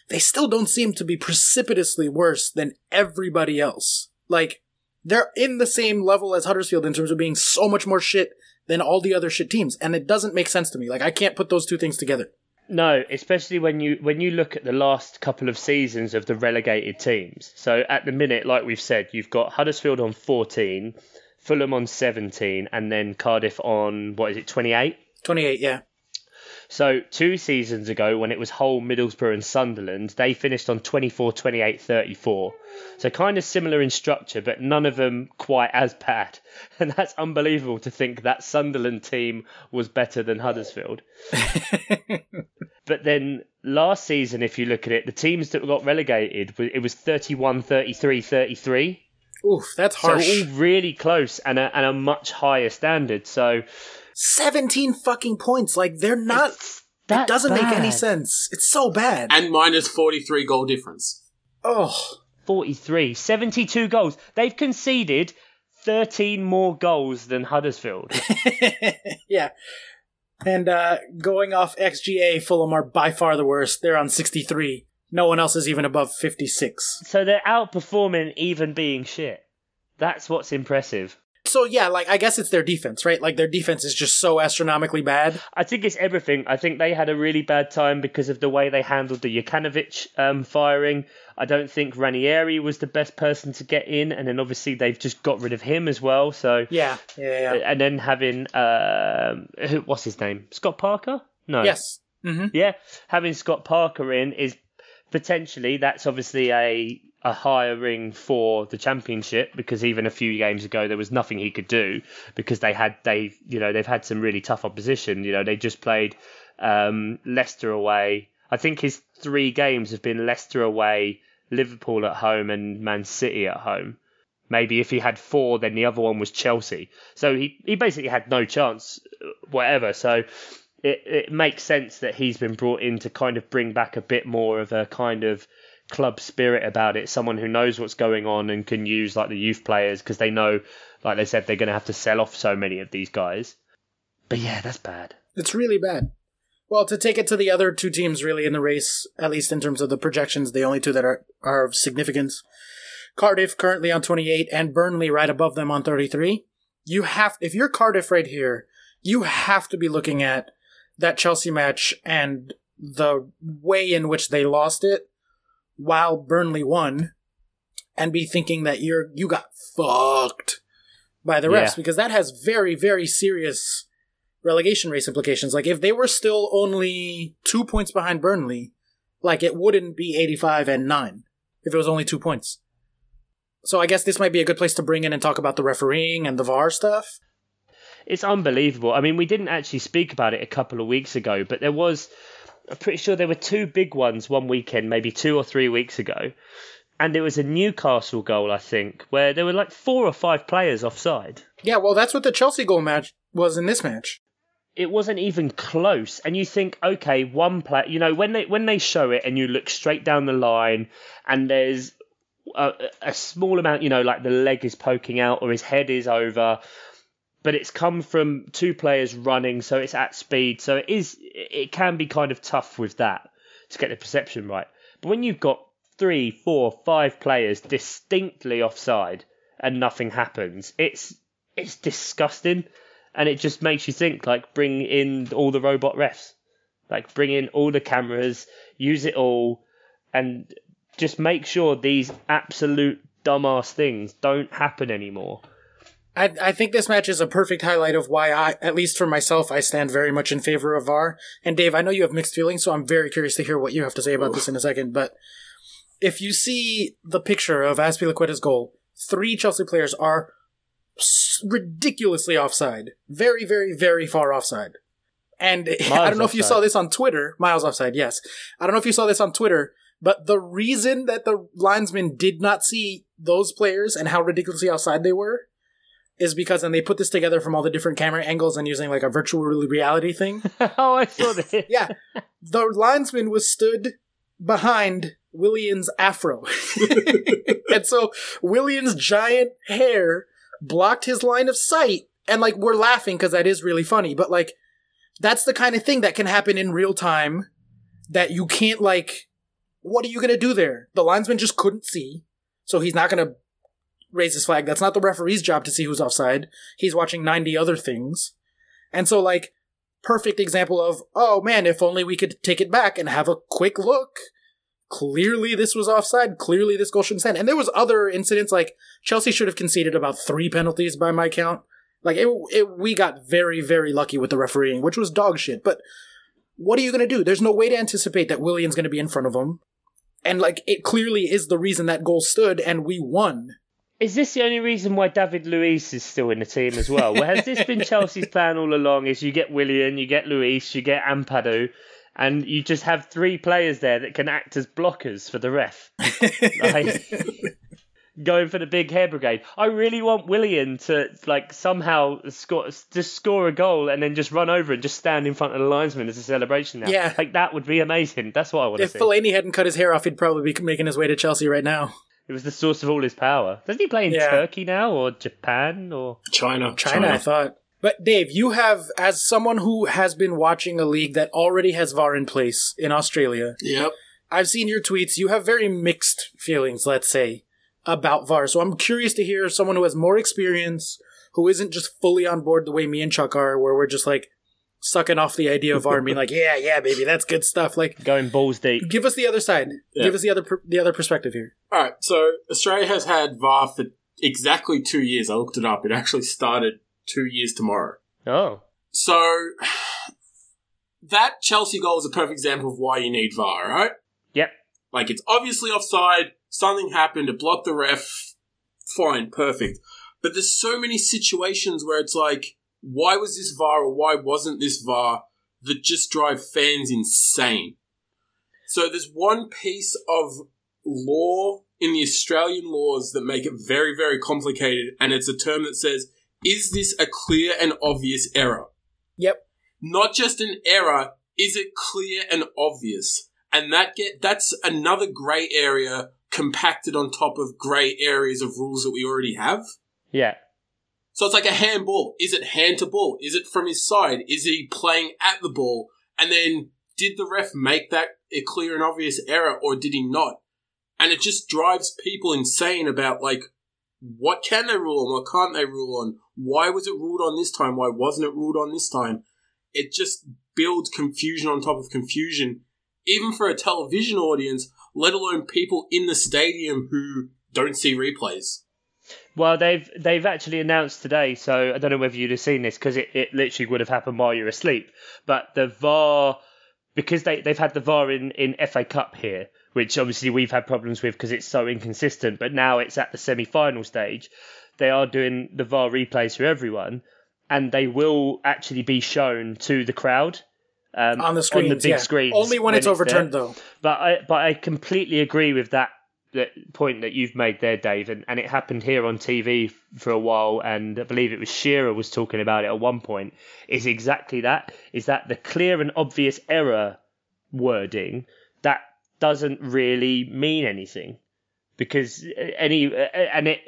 They still don't seem to be precipitously worse than everybody else. Like, they're in the same level as Huddersfield in terms of being so much more shit than all the other shit teams. And it doesn't make sense to me. Like, I can't put those two things together. No, especially when you when you look at the last couple of seasons of the relegated teams. So at the minute, like we've said, you've got Huddersfield on 14, Fulham on 17, and then Cardiff on what is it, 28? 28, yeah. So two seasons ago, when it was Hull, Middlesbrough, and Sunderland, they finished on 24, 28, 34. So kind of similar in structure, but none of them quite as bad. (laughs) And that's unbelievable to think that Sunderland team was better than Huddersfield. (laughs) but then last season, if you look at it, the teams that got relegated, it was 31, 33, 33. Oof, that's So harsh. all really close and a, and a much higher standard. So 17 fucking points. Like, they're not. It that doesn't make any sense. It's so bad. And minus 43 goal difference. oh. 43, 72 goals. They've conceded 13 more goals than Huddersfield. (laughs) yeah. And uh, going off XGA, Fulham are by far the worst. They're on 63. No one else is even above 56. so they're outperforming even being shit. That's what's impressive. So, yeah, like, I guess it's their defense, right? Like, their defense is just so astronomically bad. I think it's everything. I think they had a really bad time because of the way they handled the Jokanovic um, firing. I don't think Ranieri was the best person to get in, and then obviously they've just got rid of him as well. So Yeah, yeah, yeah. and then having um, who- what's his name? Scott Parker? No. Yes. hmm Yeah, having Scott Parker in is potentially that's obviously a a higher ring for the championship because even a few games ago there was nothing he could do because they had they you know they've had some really tough opposition. You know they just played um, Leicester away. I think his three games have been Leicester away, Liverpool at home, and Man City at home. Maybe if he had four, then the other one was Chelsea. So he, he basically had no chance, uh, whatever. So it, it makes sense that he's been brought in to kind of bring back a bit more of a kind of club spirit about it. Someone who knows what's going on and can use like the youth players because they know, like they said, they're going to have to sell off so many of these guys. But yeah, that's bad. It's really bad. Well, to take it to the other two teams really in the race, at least in terms of the projections, the only two that are, are of significance. Cardiff currently on 28 and Burnley right above them on 33. You have, if you're Cardiff right here, you have to be looking at that Chelsea match and the way in which they lost it while Burnley won and be thinking that you're, you got fucked by the refs Yeah. because that has very, very serious relegation race implications. Like if they were still only two points behind Burnley, like it wouldn't be 85 and 9 if it was only two points. So I guess this might be a good place to bring in and talk about the refereeing and the VAR stuff. It's unbelievable. I mean, we didn't actually speak about it a couple of weeks ago, but there was, I'm pretty sure there were two big ones one weekend, maybe two or three weeks ago. And it was a Newcastle goal, I think, where there were like four or five players offside. Yeah, well, that's what the Chelsea goal match was in this match. It wasn't even close, and you think, okay, one player. You know, when they when they show it, and you look straight down the line, and there's a, a small amount, you know, like the leg is poking out or his head is over, but it's come from two players running, so it's at speed. So it is, it can be kind of tough with that to get the perception right. But when you've got three, four, five players distinctly offside and nothing happens, it's it's disgusting, and it just makes you think like bring in all the robot refs, like bring in all the cameras, use it all, and just make sure these absolute dumbass things don't happen anymore. I, I think this match is a perfect highlight of why I, at least for myself, I stand very much in favor of VAR. And Dave, I know you have mixed feelings, so I'm very curious to hear what you have to say about this in a second. But if you see the picture of Azpilicueta's goal, three Chelsea players are ridiculously offside, very, very, very far offside. And (laughs) I don't know if you saw this on Twitter. Miles offside, yes. I don't know if you saw this on Twitter, but the reason that the linesman did not see those players and how ridiculously offside they were is because, and they put this together from all the different camera angles and using like a virtual reality thing. (laughs) oh, I saw (laughs) this. Yeah. The linesman was stood behind Willian's afro. (laughs) and so Willian's giant hair blocked his line of sight. And like, we're laughing because that is really funny, but like, that's the kind of thing that can happen in real time that you can't like, what are you going to do there? The linesman just couldn't see. So he's not going to raise his flag. That's not the referee's job to see who's offside. He's watching 90 other things. And so like, perfect example of, oh man, if only we could take it back and have a quick look. Clearly this was offside. Clearly this goal shouldn't stand. And there was other incidents like Chelsea should have conceded about three penalties by my count. Like it, it we got very, very lucky with the refereeing, which was dog shit. But what are you gonna do? There's no way to anticipate that Willian's gonna be in front of him. And like it clearly is the reason that goal stood and we won. Is this the only reason why David Luiz is still in the team as well? Well, has this been (laughs) Chelsea's plan all along? Is you get Willian, you get Luiz, you get Ampadu, and you just have three players there that can act as blockers for the ref. (laughs) Like, going for the big hair brigade. I really want Willian to like somehow score just score a goal and then just run over and just stand in front of the linesman as a celebration. Now, Yeah. like that would be amazing. That's what I want to If see. Fellaini hadn't cut his hair off, he'd probably be making his way to Chelsea right now. It was the source of all his power. Doesn't he play in Yeah. Turkey now or Japan or? China. China, I thought. But Dave, you have, as someone who has been watching a league that already has VAR in place in Australia, Yep. I've seen your tweets. You have very mixed feelings, let's say, about VAR. So I'm curious to hear someone who has more experience, who isn't just fully on board the way me and Chuck are, where we're just like sucking off the idea of VAR and being like, (laughs) yeah, yeah, baby, that's good stuff. Like, Going balls deep. give us the other side. Yeah. Give us the other per- the other perspective here. All right. So Australia has had VAR for exactly two years. I looked it up. It actually started two years tomorrow. Oh, So that Chelsea goal is a perfect example of why you need VAR, right? Yep. Like it's obviously offside, something happened, it blocked the ref, fine, perfect. But there's so many situations where it's like, why was this VAR or why wasn't this VAR that just drive fans insane? So there's one piece of law in the Australian laws that make it very, very complicated, and it's a term that says, is this a clear and obvious error? Yep. not just an error, is it clear and obvious? And that get that's another grey area compacted on top of grey areas of rules that we already have. yeah. So it's like a handball. Is it hand to ball? Is it from his side? Is he playing at the ball? And then did the ref make that a clear and obvious error or did he not? And it just drives people insane about like what can they rule on, what can't they rule on? Why was it ruled on this time? Why wasn't it ruled on this time? It just builds confusion on top of confusion, even for a television audience, let alone people in the stadium who don't see replays. Well, they've they've actually announced today, so I don't know whether you'd have seen this because it, it literally would have happened while you're asleep. But the VAR, because they they've had the VAR in in FA Cup here, which obviously we've had problems with because it's so inconsistent. But now it's at the semi final stage. They are doing the VAR replays for everyone, and they will actually be shown to the crowd um, On the screens, on the big yeah. screens. Only when, it's there. overturned, though. But I but I completely agree with that that point that you've made there, Dave, and, and it happened here on TV for a while, and I believe it was Shearer was talking about it at one point. Is exactly that? Is that the clear and obvious error wording that doesn't really mean anything because uh, any uh, uh, and it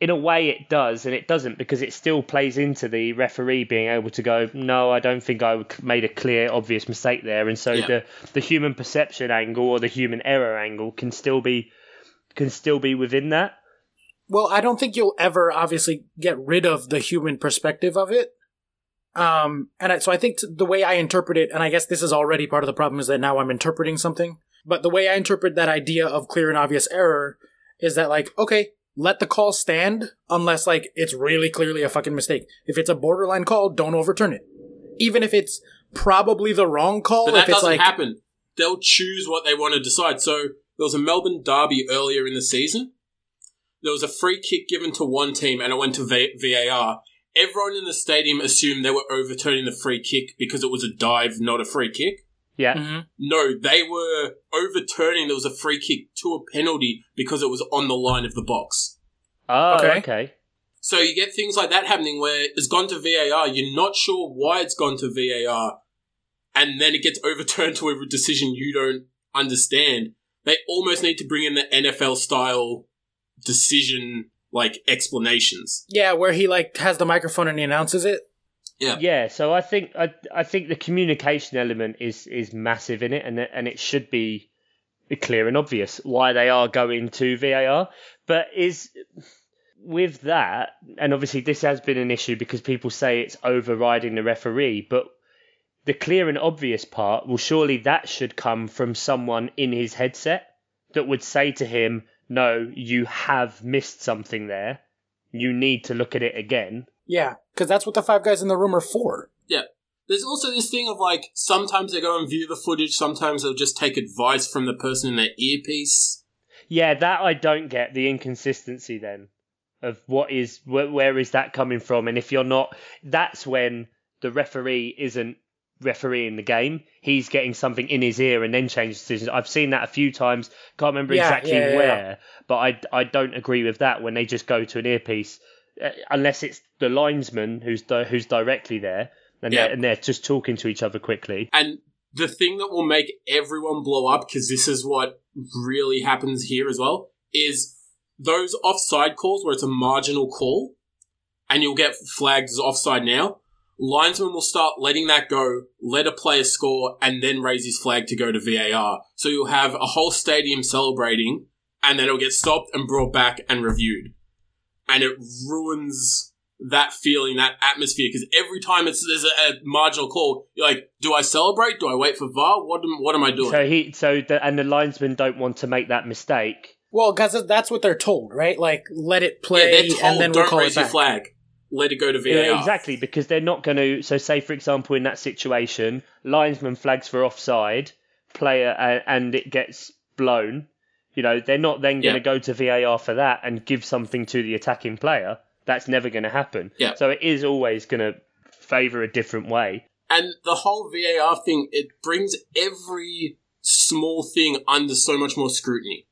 in a way it does and it doesn't because it still plays into the referee being able to go no i don't think i made a clear obvious mistake there and so Yeah. the the human perception angle or the human error angle can still be can still be within that Well, I don't think you'll ever obviously get rid of the human perspective of it. Um, and I, so I think t- the way I interpret it, and I guess this is already part of the problem, is that now I'm interpreting something. But the way I interpret that idea of clear and obvious error is that like, okay, let the call stand unless like it's really clearly a fucking mistake. If it's a borderline call, don't overturn it. Even if it's probably the wrong call, But that if it's doesn't like happen. They'll choose what they want to decide. So there was a Melbourne derby earlier in the season. There was a free kick given to one team, and it went to v- VAR. Everyone in the stadium assumed they were overturning the free kick because it was a dive, not a free kick. yeah Mhm. No, they were overturning. There was a free kick to a penalty because it was on the line of the box. oh Okay. okay. So you get things like that happening where it's gone to VAR. You're not sure why it's gone to VAR, and then it gets overturned to a decision you don't understand. They almost need to bring in the NFL style decision like explanations. yeah, where he like has the microphone and he announces it. Yeah. Yeah, so I think I I think the communication element is is massive in it, and it, and it should be clear and obvious why they are going to VAR. But is with that, and obviously this has been an issue because people say it's overriding the referee, but the clear and obvious part, well, surely that should come from someone in his headset that would say to him, "No, you have missed something there. You need to look at it again." Yeah, because that's what the five guys in the room are for. Yeah. There's also this thing of like sometimes they go and view the footage, sometimes they'll just take advice from the person in their earpiece. Yeah, that I don't get the inconsistency then of what is where, where is that coming from, and if you're not, that's when the referee isn't refereeing the game. He's getting something in his ear and then changes decisions. I've seen that a few times. Can't remember Yeah, exactly yeah, yeah, where, but I I don't agree with that when they just go to an earpiece, uh, unless it's the linesman who's di- who's directly there and they're, and they're just talking to each other quickly. And the thing that will make everyone blow up, because this is what really happens here as well, is those offside calls where it's a marginal call and you'll get flagged as offside now. Linesman will start letting that go, let a player score, and then raise his flag to go to VAR. So you'll have a whole stadium celebrating, and then it'll get stopped and brought back and reviewed. And it ruins that feeling, that atmosphere, because every time it's there's a, a marginal call, you're like, do I celebrate? Do I wait for VAR? What am, what am I doing? So he so the, and the linesmen don't want to make that mistake. Well, because that's what they're told, right? Like, let it play, they're told, and then we'll don't call raise it your back. flag. Let it go to VAR. Yeah, exactly, because they're not going to. So, say for example, in that situation, linesman flags for offside, player, uh, and it gets blown. You know, they're not then going to Yeah. go to VAR for that and give something to the attacking player. That's never going to happen. Yeah. So it is always going to favour a different way. And the whole VAR thing, it brings every small thing under so much more scrutiny.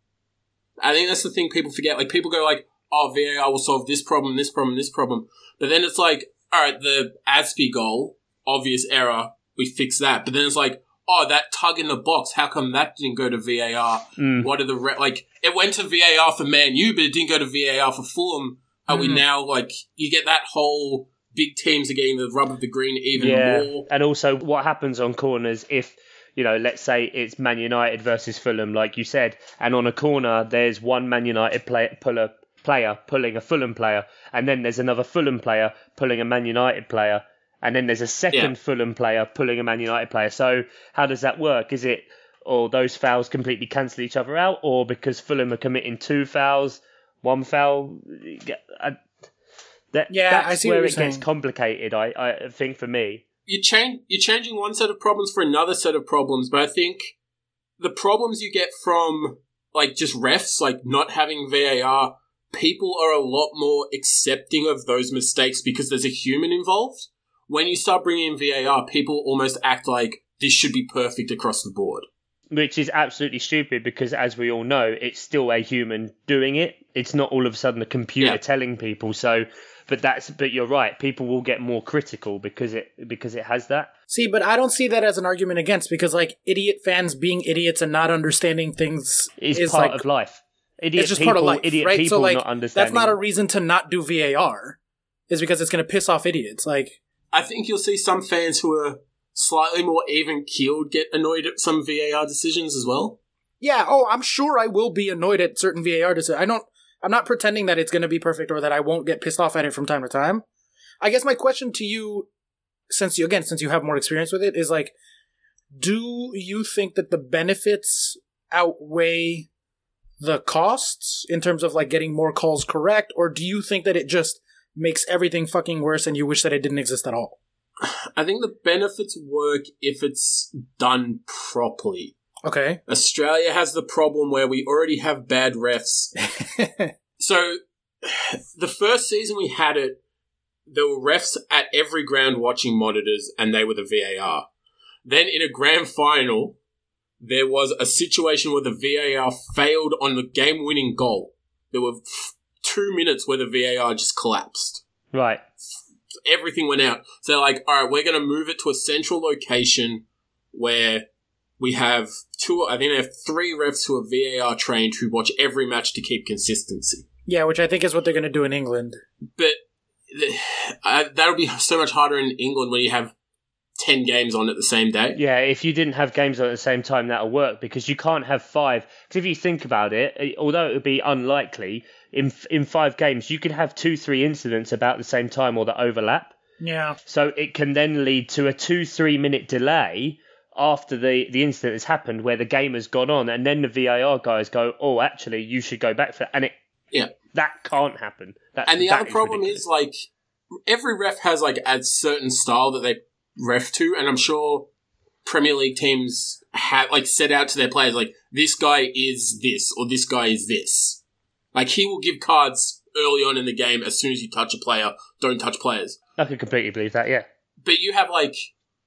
I think that's the thing people forget. Like people go like, "Oh, VAR will solve this problem, this problem, this problem," but then it's like, "All right, the Azpi goal, obvious error, we fix that." But then it's like, "Oh, that tug in the box, how come that didn't go to VAR? Mm. What are the re- like? It went to VAR for Man U, but it didn't go to VAR for Fulham. Are we Mhm. now like you get that whole?" Big teams are getting the rub of the green even yeah. more. And also, what happens on corners if you know, let's say it's Man United versus Fulham, like you said, and on a corner there's one Man United play, puller, player pulling a Fulham player, and then there's another Fulham player pulling a Man United player, and then there's a second Yeah. Fulham player pulling a Man United player. So how does that work? Is it or those fouls completely cancel each other out, or because Fulham are committing two fouls, one foul? I, that, Yeah, that's I see where it gets complicated. I, I think for me. you change you're changing one set of problems for another set of problems, but I think the problems you get from like just refs, like not having VAR, people are a lot more accepting of those mistakes because there's a human involved. When you start bringing in VAR, people almost act like this should be perfect across the board. which is absolutely stupid because as we all know it's still a human doing it it's not all of a sudden a computer Yeah. telling people so but that's but you're right people will get more critical because it because it has that See, but I don't see that as an argument against because, like, idiot fans being idiots and not understanding things is, is part like of life idiot it's just people part of life, idiot right? people so, like, not understanding that's not a reason to not do VAR. Is because it's going to piss off idiots. Like, I think you'll see some fans who are slightly more even keeled get annoyed at some VAR decisions as well. yeah, oh, I'm sure I will be annoyed at certain VAR decisions. I don't. I'm not pretending that it's going to be perfect or that I won't get pissed off at it from time to time. I guess my question to you, since you again, since you have more experience with it, is like, do you think that the benefits outweigh the costs in terms of like getting more calls correct, or do you think that it just makes everything fucking worse and you wish that it didn't exist at all? (sighs) I think the benefits work if it's done properly. Okay. Australia has the problem where we already have bad refs. (laughs) So, (sighs) the first season we had it, there were refs at every ground watching monitors, and they were the VAR. Then in a grand final, there was a situation where the VAR failed on the game winning goal. There were two minutes where the VAR just collapsed. right Everything went out. So, they're like, all right, we're going to move it to a central location where we have two, I think they have three refs who are VAR trained who watch every match to keep consistency. yeah, which I think is what they're going to do in England. But (sighs) uh, that'll be so much harder in England when you have 10 games on at the same day. Yeah, if you didn't have games on at the same time, that'll work because you can't have five. Because if you think about it, although it would be unlikely, in in five games you could have two, three incidents about the same time or that overlap. Yeah. So it can then lead to a two, three minute delay after the, the incident has happened where the game has gone on, and then the VAR guys go, "Oh, actually, you should go back for that," and it Yeah. that can't happen. That's, And the that other problem ridiculous. is like every ref has like a certain style that they ref to, and I'm sure Premier League teams have like set out to their players like this guy is this or this guy is this. Like he will give cards early on in the game as soon as you touch a player. Don't touch players. I could completely believe that. Yeah, But you have like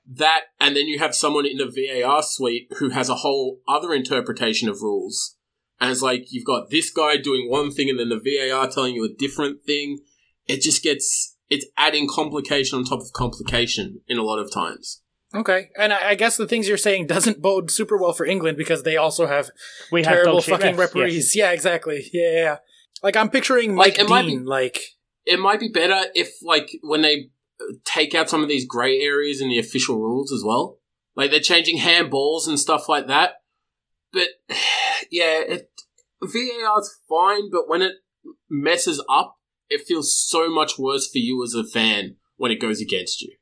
that, and then you have someone in the VAR suite who has a whole other interpretation of rules. And it's like you've got this guy doing one thing and then the VAR telling you a different thing. It just gets, it's adding complication on top of complication in a lot of times. Okay, and I I guess the things you're saying doesn't bode super well for England because they also have We terrible dog shit fucking refs, referees. Yeah, exactly. Yeah, yeah, yeah. Like I'm picturing Like, Mike it might be- Like, It might be better if, like, when they uh, take out some of these grey areas in the official rules as well. Like, they're changing handballs and stuff like that. But, (sighs) yeah, it, VAR's fine, but when it messes up, it feels so much worse for you as a fan when it goes against you.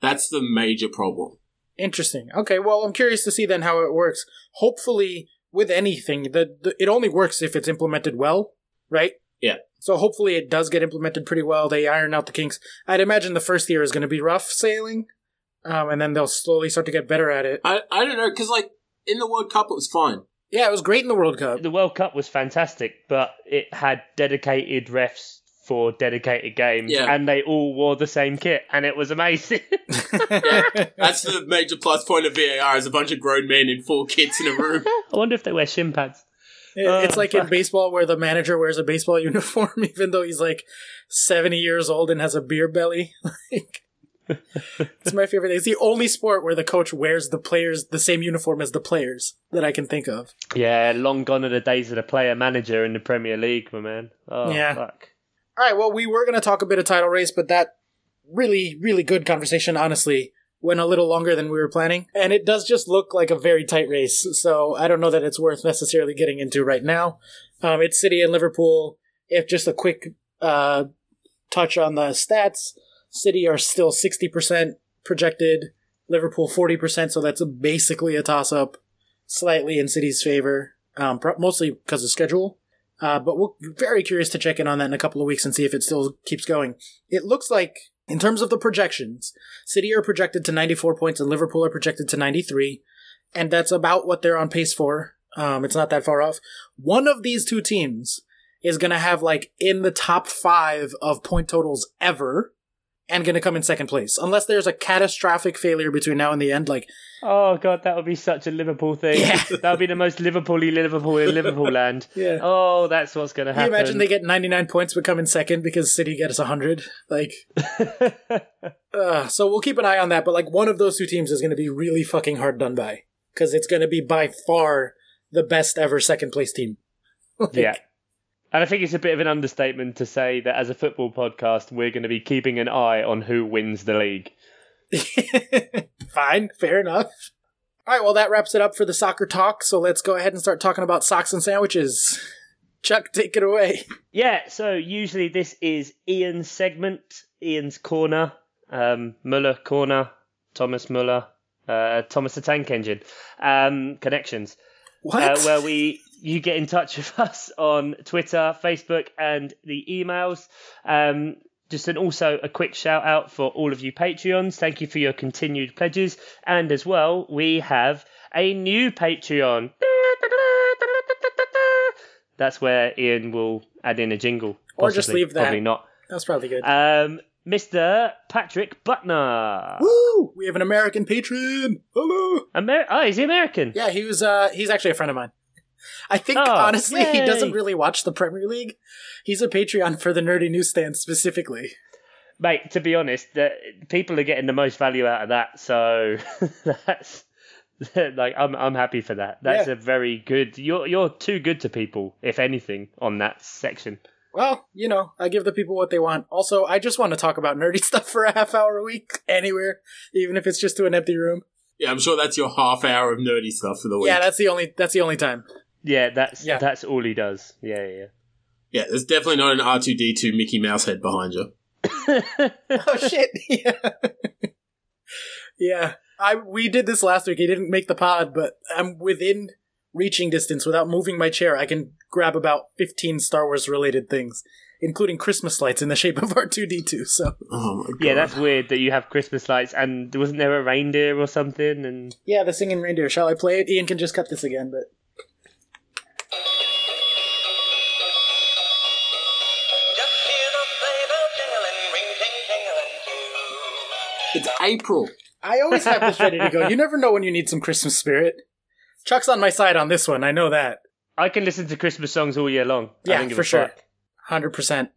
That's the major problem. interesting. Okay, well, I'm curious to see then how it works. Hopefully, with anything, the, the it only works if it's implemented well, right? Yeah. So hopefully it does get implemented pretty well. They iron out the kinks. I'd imagine the first year is going to be rough sailing, um, and then they'll slowly start to get better at it. I, I don't know, because, like, in the World Cup, it was fine. Yeah, it was great in the World Cup. The World Cup was fantastic, but it had dedicated refs for dedicated games, Yeah. and they all wore the same kit, and it was amazing. (laughs) That's the major plus point of VAR is a bunch of grown men in full kits in a room. (laughs) I wonder if they wear shin pads. It- it's Oh, like in baseball where the manager wears a baseball (laughs) uniform even though he's like 70 years old and has a beer belly. like It's my favorite thing. It's the only sport where the coach wears the players the same uniform as the players that I can think of. Yeah, long gone are the days of the player manager in the Premier League, my man. Oh, Yeah. fuck. All right, well we were going to talk a bit of title race, but that really really good conversation honestly went a little longer than we were planning, and it does just look like a very tight race. So I don't know that it's worth necessarily getting into right now. Um, it's City and Liverpool. If just a quick uh, touch on the stats, City are still sixty percent projected, Liverpool forty percent. So that's basically a toss up, slightly in City's favor, um, pro- mostly because of schedule. Uh, but we're very curious to check in on that in a couple of weeks and see if it still keeps going. It looks like, in terms of the projections, City are projected to 94 points and Liverpool are projected to 93, and that's about what they're on pace for. Um, it's not that far off. One of these two teams is going to have like in the top five of point totals ever and going to come in second place unless there's a catastrophic failure between now and the end like Oh god, that would be such a Liverpool thing. Yeah. (laughs) that would be the most Liverpool-y Liverpool in Liverpool land. (laughs) yeah Oh, that's what's going to Can you happen. imagine they get 99 points but come in second because City gets 100? Like, (laughs) uh, so we'll keep an eye on that. But like, one of those two teams is going to be really fucking hard done by because it's going to be by far the best ever second place team. Like, yeah. And I think it's a bit of an understatement to say that as a football podcast, we're going to be keeping an eye on who wins the league. (laughs) Fine, fair enough. All right, well, that wraps it up for the soccer talk. So let's go ahead and start talking about socks and sandwiches. Chuck, take it away. Yeah, so usually this is Ian's segment, Ian's corner, um, Muller corner, Thomas Muller, uh, Thomas the Tank Engine um, connections. What? uh, where we you get in touch (laughs) with us on Twitter, Facebook, and the emails. Um, just and also a quick shout out for all of you Patreons. Thank you for your continued pledges, and as well we have a new Patreon. That's where Ian will add in a jingle. Or just leave that. Probably not. That's probably good. Um, Mr. Patrick Butner. Woo! We have an American patron. Hello. Amer- oh, is he American? Yeah, he was. Uh, he's actually a friend of mine. I think Oh, honestly he doesn't really watch the Premier League. He's a Patreon for the Nerdy Newsstand specifically. Mate, to be honest, the, people are getting the most value out of that, so (laughs) that's like I'm I'm happy for that. That's Yeah. a very good. You're you're too good to people, if anything, on that section. Well, you know, I give the people what they want. Also, I just want to talk about nerdy (laughs) stuff for a half hour a week, anywhere, even if it's just to an empty room. Yeah, I'm sure that's your half hour of nerdy stuff for the week. Yeah, that's the only. That's the only time. Yeah, that's Yeah. that's all he does. Yeah, yeah. yeah, there's definitely not an R2D2 Mickey Mouse head behind you. (laughs) oh shit! (laughs) Yeah, yeah. I we did this last week. He didn't make the pod, but I'm within reaching distance without moving my chair. I can grab about 15 Star Wars related things, including Christmas lights in the shape of (laughs) R2D2. So Oh my god. Yeah, that's weird that you have Christmas lights and wasn't there a reindeer or something? And yeah, the singing reindeer. Shall I play it? Ian can just cut this again, but It's April. I always have this ready to go. You (laughs) never know when you need some Christmas spirit. Chuck's on my side on this one. I know that. I can listen to Christmas songs all year long. Yeah, for sure. Hundred percent.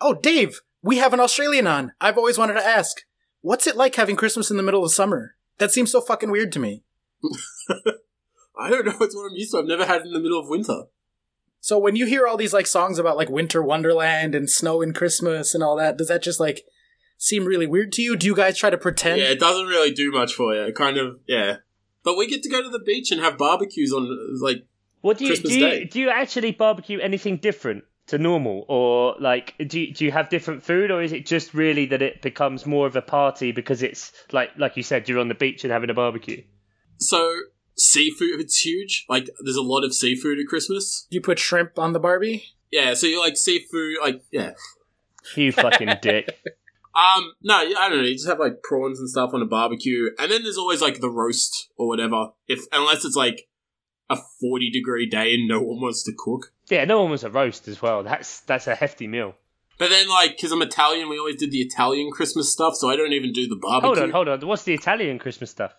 Oh, Dave, we have an Australian on. I've always wanted to ask, what's it like having Christmas in the middle of summer? That seems so fucking weird to me. (laughs) I don't know. It's what I'm used to. I've never had it in the middle of winter. So when you hear all these like songs about like winter wonderland and snow and Christmas and all that, does that just like seem really weird to you? Do you guys try to pretend? Yeah, it doesn't really do much for you. It kind of, yeah. But we get to go to the beach and have barbecues on, like, What do you Christmas do? You, Day. do you actually barbecue anything different to normal, or like do you, do you have different food, or is it just really that it becomes more of a party because it's like like you said, you're on the beach and having a barbecue? so seafood, it's huge. Like, there's a lot of seafood at Christmas. You put shrimp on the Barbie? Yeah, so you like seafood, like, yeah. You fucking (laughs) dick. Um, no, I don't know. You just have like prawns and stuff on a barbecue, and then there's always like the roast or whatever. If unless it's like a forty degree day and no one wants to cook. Yeah, no one wants a roast as well. That's that's a hefty meal. But then, like, because I'm Italian, we always did the Italian Christmas stuff, so I don't even do the barbecue. Hold on, hold on. What's the Italian Christmas stuff?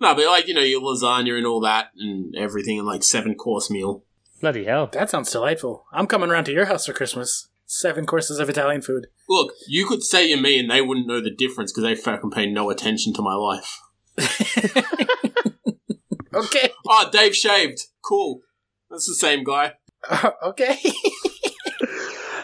No, but like you know your lasagna and all that and everything, and like seven course meal. Bloody hell! That sounds delightful. I'm coming around to your house for Christmas. Seven courses of Italian food. Look, you could say you're me, and they wouldn't know the difference because they fucking pay no attention to my life. (laughs) Okay. Oh, Dave shaved. Cool. That's the same guy. (laughs) okay. (laughs)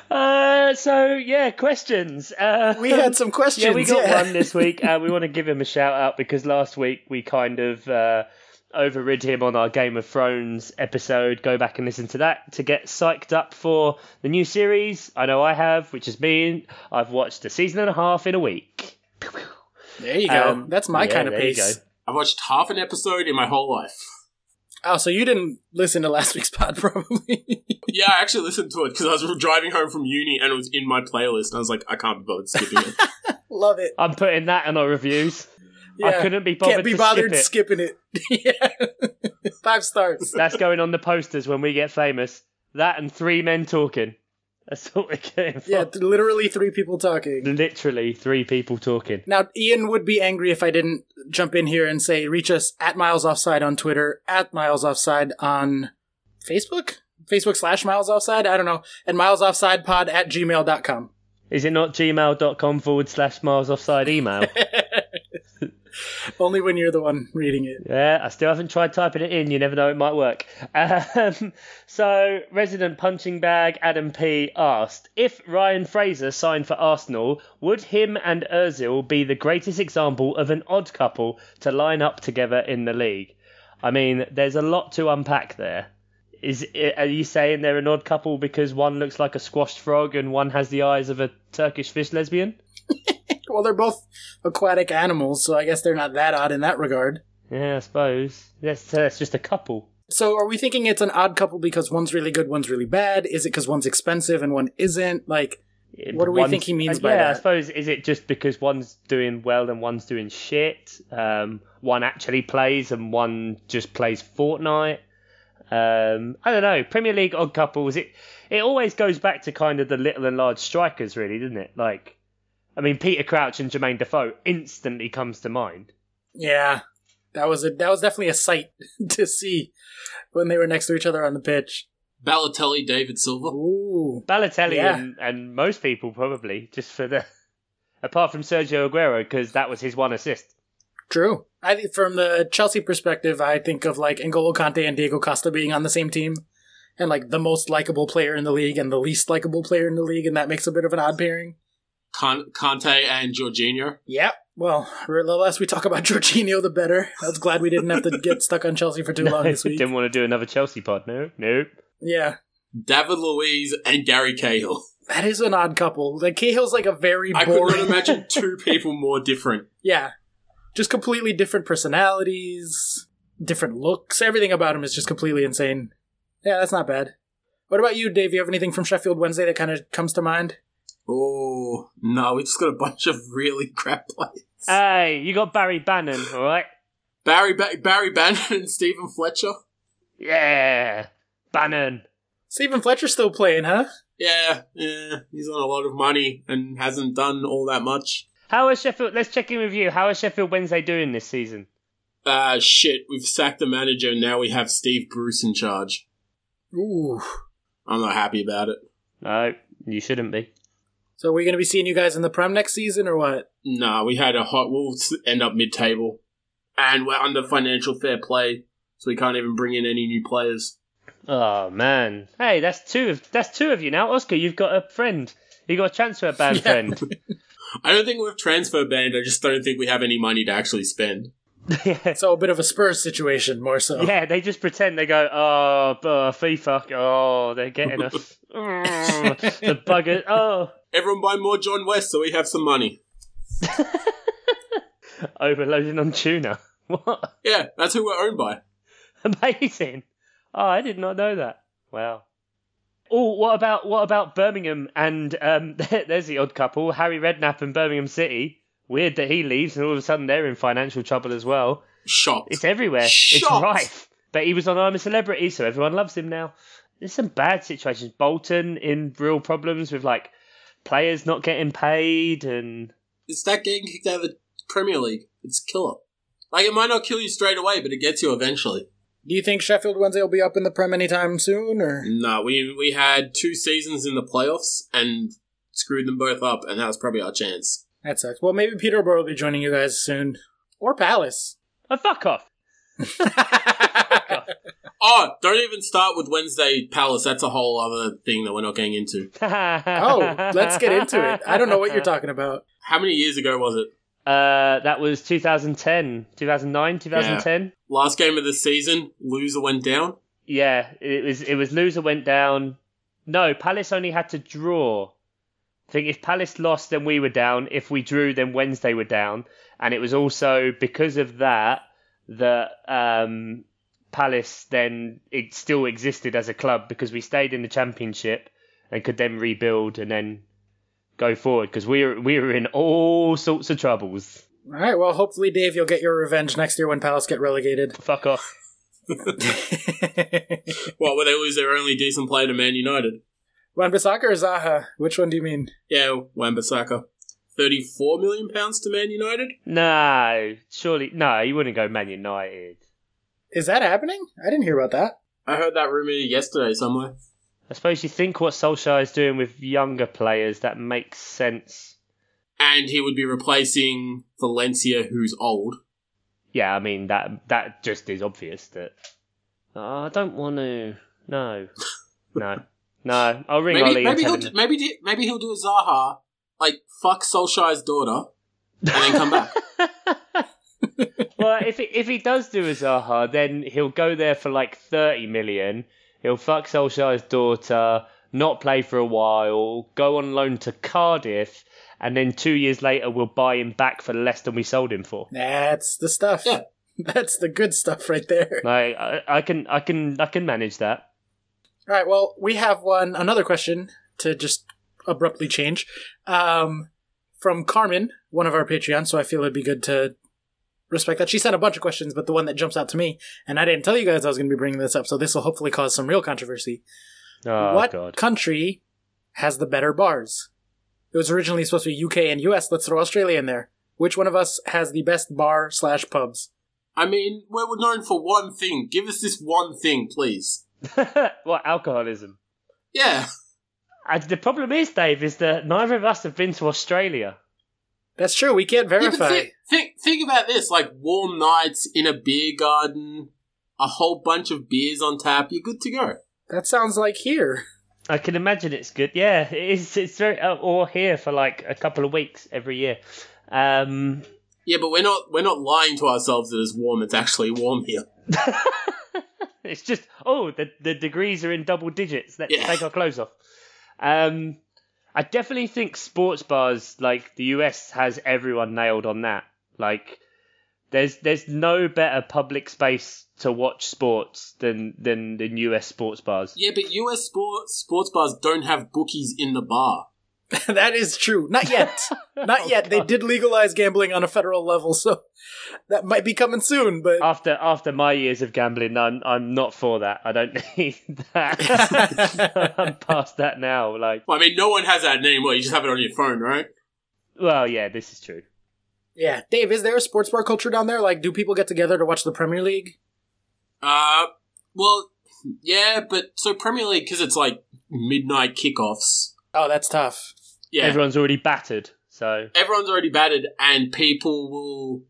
Uh, so yeah, questions. Uh, we had some questions. Yeah, we got yeah. one this week. Uh, we want to give him a shout out because last week we kind of uh, overrid him on our Game of Thrones episode. Go back and listen to that to get psyched up for the new series. I know I have, which has been I've watched a season and a half in a week. There you go. Um, That's my yeah, kind of there you pace. go. I've watched half an episode in my whole life. Oh, so you didn't listen to last week's (laughs) pod, probably. Yeah, I actually listened to it because I was driving home from uni and it was in my playlist. I was like, I can't be bothered skipping it. (laughs) Love it. I'm putting that in our reviews. I couldn't be bothered Can't be bothered skip skipping it. (laughs) yeah. Five stars. That's going on the posters when we get famous. That and three men talking. That's what we're getting. Yeah, literally three people talking. literally three people talking. Now, Ian would be angry if I didn't jump in here and say, reach us at Miles Offside on Twitter, at Miles Offside on Facebook? Facebook slash Miles Offside? I don't know. And Miles Offside Pod at gmail.com. Is it not gmail.com forward slash miles offside email? (laughs) (laughs) Only when you're the one reading it. yeah, I still haven't tried typing it in. You never know, it might work. Um, (laughs) so, resident punching bag Adam P asked if Ryan Fraser signed for Arsenal, would him and Ozil be the greatest example of an odd couple to line up together in the league? I mean, there's a lot to unpack there. Is are you saying they're an odd couple because one looks like a squashed frog and one has the eyes of a Turkish fish lesbian? Well, they're both aquatic animals, so I guess they're not that odd in that regard. Yeah, I suppose. That's, that's just a couple. So are we thinking it's an odd couple because one's really good, one's really bad? Is it because one's expensive and one isn't? Like, What do we One's- think he means uh, by yeah, I suppose is it just because one's doing well and one's doing shit? Um, one actually plays and one just plays Fortnite. Um, I don't know. Premier League odd couples. It it always goes back to kind of the little and large strikers, really, doesn't it? Like, I mean, Peter Crouch and Jermaine Defoe instantly comes to mind. yeah, that was a that was definitely a sight (laughs) to see when they were next to each other on the pitch. Balotelli, David Silva. Ooh, Balotelli Yeah. and, and most people probably just for the apart from Sergio Aguero because that was his one assist. true. I think from the Chelsea perspective, I think of like N'Golo Kante and Diego Costa being on the same team, and like the most likable player in the league and the least likable player in the league, and that makes a bit of an odd pairing. Con- Conte and Jorginho. Yep. Well, the less we talk about (laughs) Jorginho, the better. I was glad we didn't have to get stuck on Chelsea for too (laughs) long this week. Didn't want to do another Chelsea pod. No, nope. Yeah. David Luiz and Gary Cahill. That is an odd couple. Like Cahill's like a very I couldn't imagine (laughs) two people more different. yeah, just completely different personalities, different looks. Everything about him is just completely insane. Yeah, that's not bad. What about you, Dave? You have anything from Sheffield Wednesday that kind of comes to mind? Oh no, we just got a bunch of really (laughs) crap players. Hey, you got Barry Bannan, all right? Barry ba- Barry Bannan and Steven Fletcher. Yeah, Bannan. Steven Fletcher's still playing, huh? Yeah, yeah, he's on a lot of money and hasn't done all that much. How is Sheffield? Let's check in with you. How is Sheffield Wednesday doing this season? Uh, shit, we've sacked the manager, and now we have Steve Bruce in charge. Ooh. I'm not happy about it. No, you shouldn't be. So are we going to be seeing you guys in the Prem next season or what? Nah, we had a hot. We'll end up mid table. And we're under financial fair play, so we can't even bring in any new players. Oh man. Hey, that's two of that's two of you now. Oscar, you've got a friend. You got a transfer ban (laughs) Yeah. friend. (laughs) I don't think we're transfer banned, I just don't think we have any money to actually spend. (laughs) yeah. So a bit of a Spurs situation, more so. Yeah, they just pretend they go, oh, uh, FIFA, oh, they're getting us. Mm, the bugger, oh, Everyone buy more John West so we have some money. (laughs) overloading on tuna. (laughs) What? Yeah, that's who we're owned by. Amazing. Oh, I did not know that. Wow. Oh, what about what about Birmingham and um, (laughs) there's the odd couple, Harry Redknapp and Birmingham City. Weird that he leaves, and all of a sudden they're in financial trouble as well. Shocked. It's everywhere. It's Shocked. rife. But he was on I'm a Celebrity, so everyone loves him now. There's some bad situations. Bolton in real problems with like players not getting paid and It's that getting kicked out of the Premier League. It's killer. Like, it might not kill you straight away, but it gets you eventually. Do you think Sheffield Wednesday will be up in the Prem anytime soon, or No, we we had two seasons in the playoffs and screwed them both up, and that was probably our chance. that sucks? Well, maybe Peterborough will be joining you guys soon, or Palace. oh fuck off. (laughs) Oh, don't even start with Wednesday Palace. That's a whole other thing that we're not getting into. (laughs) oh, let's get into it. I don't know what you're talking about. How many years ago was it? Uh, that was 2010, 2009, 2010. Last game of the season, loser went down. Yeah, it was. It was loser went down. No, Palace only had to draw. I think if Palace lost, then we were down. If we drew, then Wednesday were down. And it was also because of that that um, Palace then it still existed as a club because we stayed in the Championship and could then rebuild and then go forward because we were we were in all sorts of troubles. All right. Well, hopefully, Dave, you'll get your revenge next year when Palace get relegated. Fuck off. (laughs) What, where they lose their only decent player to Man United? Wan-Bissaka or Zaha? Which one do you mean? Yeah, Wan-Bissaka. 34 million pounds to Man United? No, surely no. You wouldn't go Man United. Is that happening? I didn't hear about that. I heard that rumor yesterday somewhere. I suppose you think what Solskjaer is doing with younger players, that makes sense. And he would be replacing Valencia, who's old. Yeah, I mean that that just is obvious that. Oh, I don't want to. No, (laughs) no, no. I'll ring Maybe, Ollie maybe and he'll tell do, maybe do- maybe he'll do a Zaha, like fuck Solskjaer's daughter, and then come back. (laughs) (laughs) well, if he, if he does do a Zaha, then he'll go there for like thirty million. He'll fuck Solskjaer's daughter, not play for a while, go on loan to Cardiff, and then two years later we'll buy him back for less than we sold him for. That's the stuff. Yeah. (laughs) That's the good stuff right there. (laughs) Like I, I can I can I can manage that. All right. Well, we have one another question to just abruptly change um, from Carmen, one of our Patreons. So I feel it'd be good to respect that. She sent a bunch of questions, but the one that jumps out to me, and I didn't tell you guys I was going to be bringing this up, so this will hopefully cause some real controversy. Oh what god. country has the better bars? It was originally supposed to be UK and US. Let's throw Australia in there. Which one of us has the best bar slash pubs? I mean, we're known for one thing. Give us this one thing, please. (laughs) what alcoholism? Yeah. Uh, the problem is, Dave, is that neither of us have been to Australia. That's true. We can't Yeah, but verify. think, think, think about this like warm nights in a beer garden, a whole bunch of beers on tap. You're good to go. that sounds like here. I can imagine it's good. Yeah, it is. It's very uh, or here for like a couple of weeks every year. Um, Yeah, but we're not we're not lying to ourselves that it's warm. It's actually warm here. (laughs) (laughs) it's just oh the the degrees are in double digits. Let's Yeah. take our clothes off. Um, I definitely think sports bars like the US has everyone nailed on that. Like, there's there's no better public space to watch sports than than than US sports bars. Yeah, but US sports sports bars don't have bookies in the bar. (laughs) that is true. Not yet. (laughs) Not Oh, yet. They did legalize gambling on a federal level, so (laughs) that might be coming soon. But After after my years of gambling, I'm I'm not for that. I don't need that. I'm past that now. Like, Well, I mean, no one has that name. Well, you just have it on your phone, right? Well, yeah, this is true. Yeah, Dave, is there a sports bar culture down there? Like, do people get together to watch the Premier League? Uh, well, yeah, but so Premier League because it's like midnight kickoffs. Oh, that's tough. Yeah, Everyone's already battered, so everyone's already batted, and people will.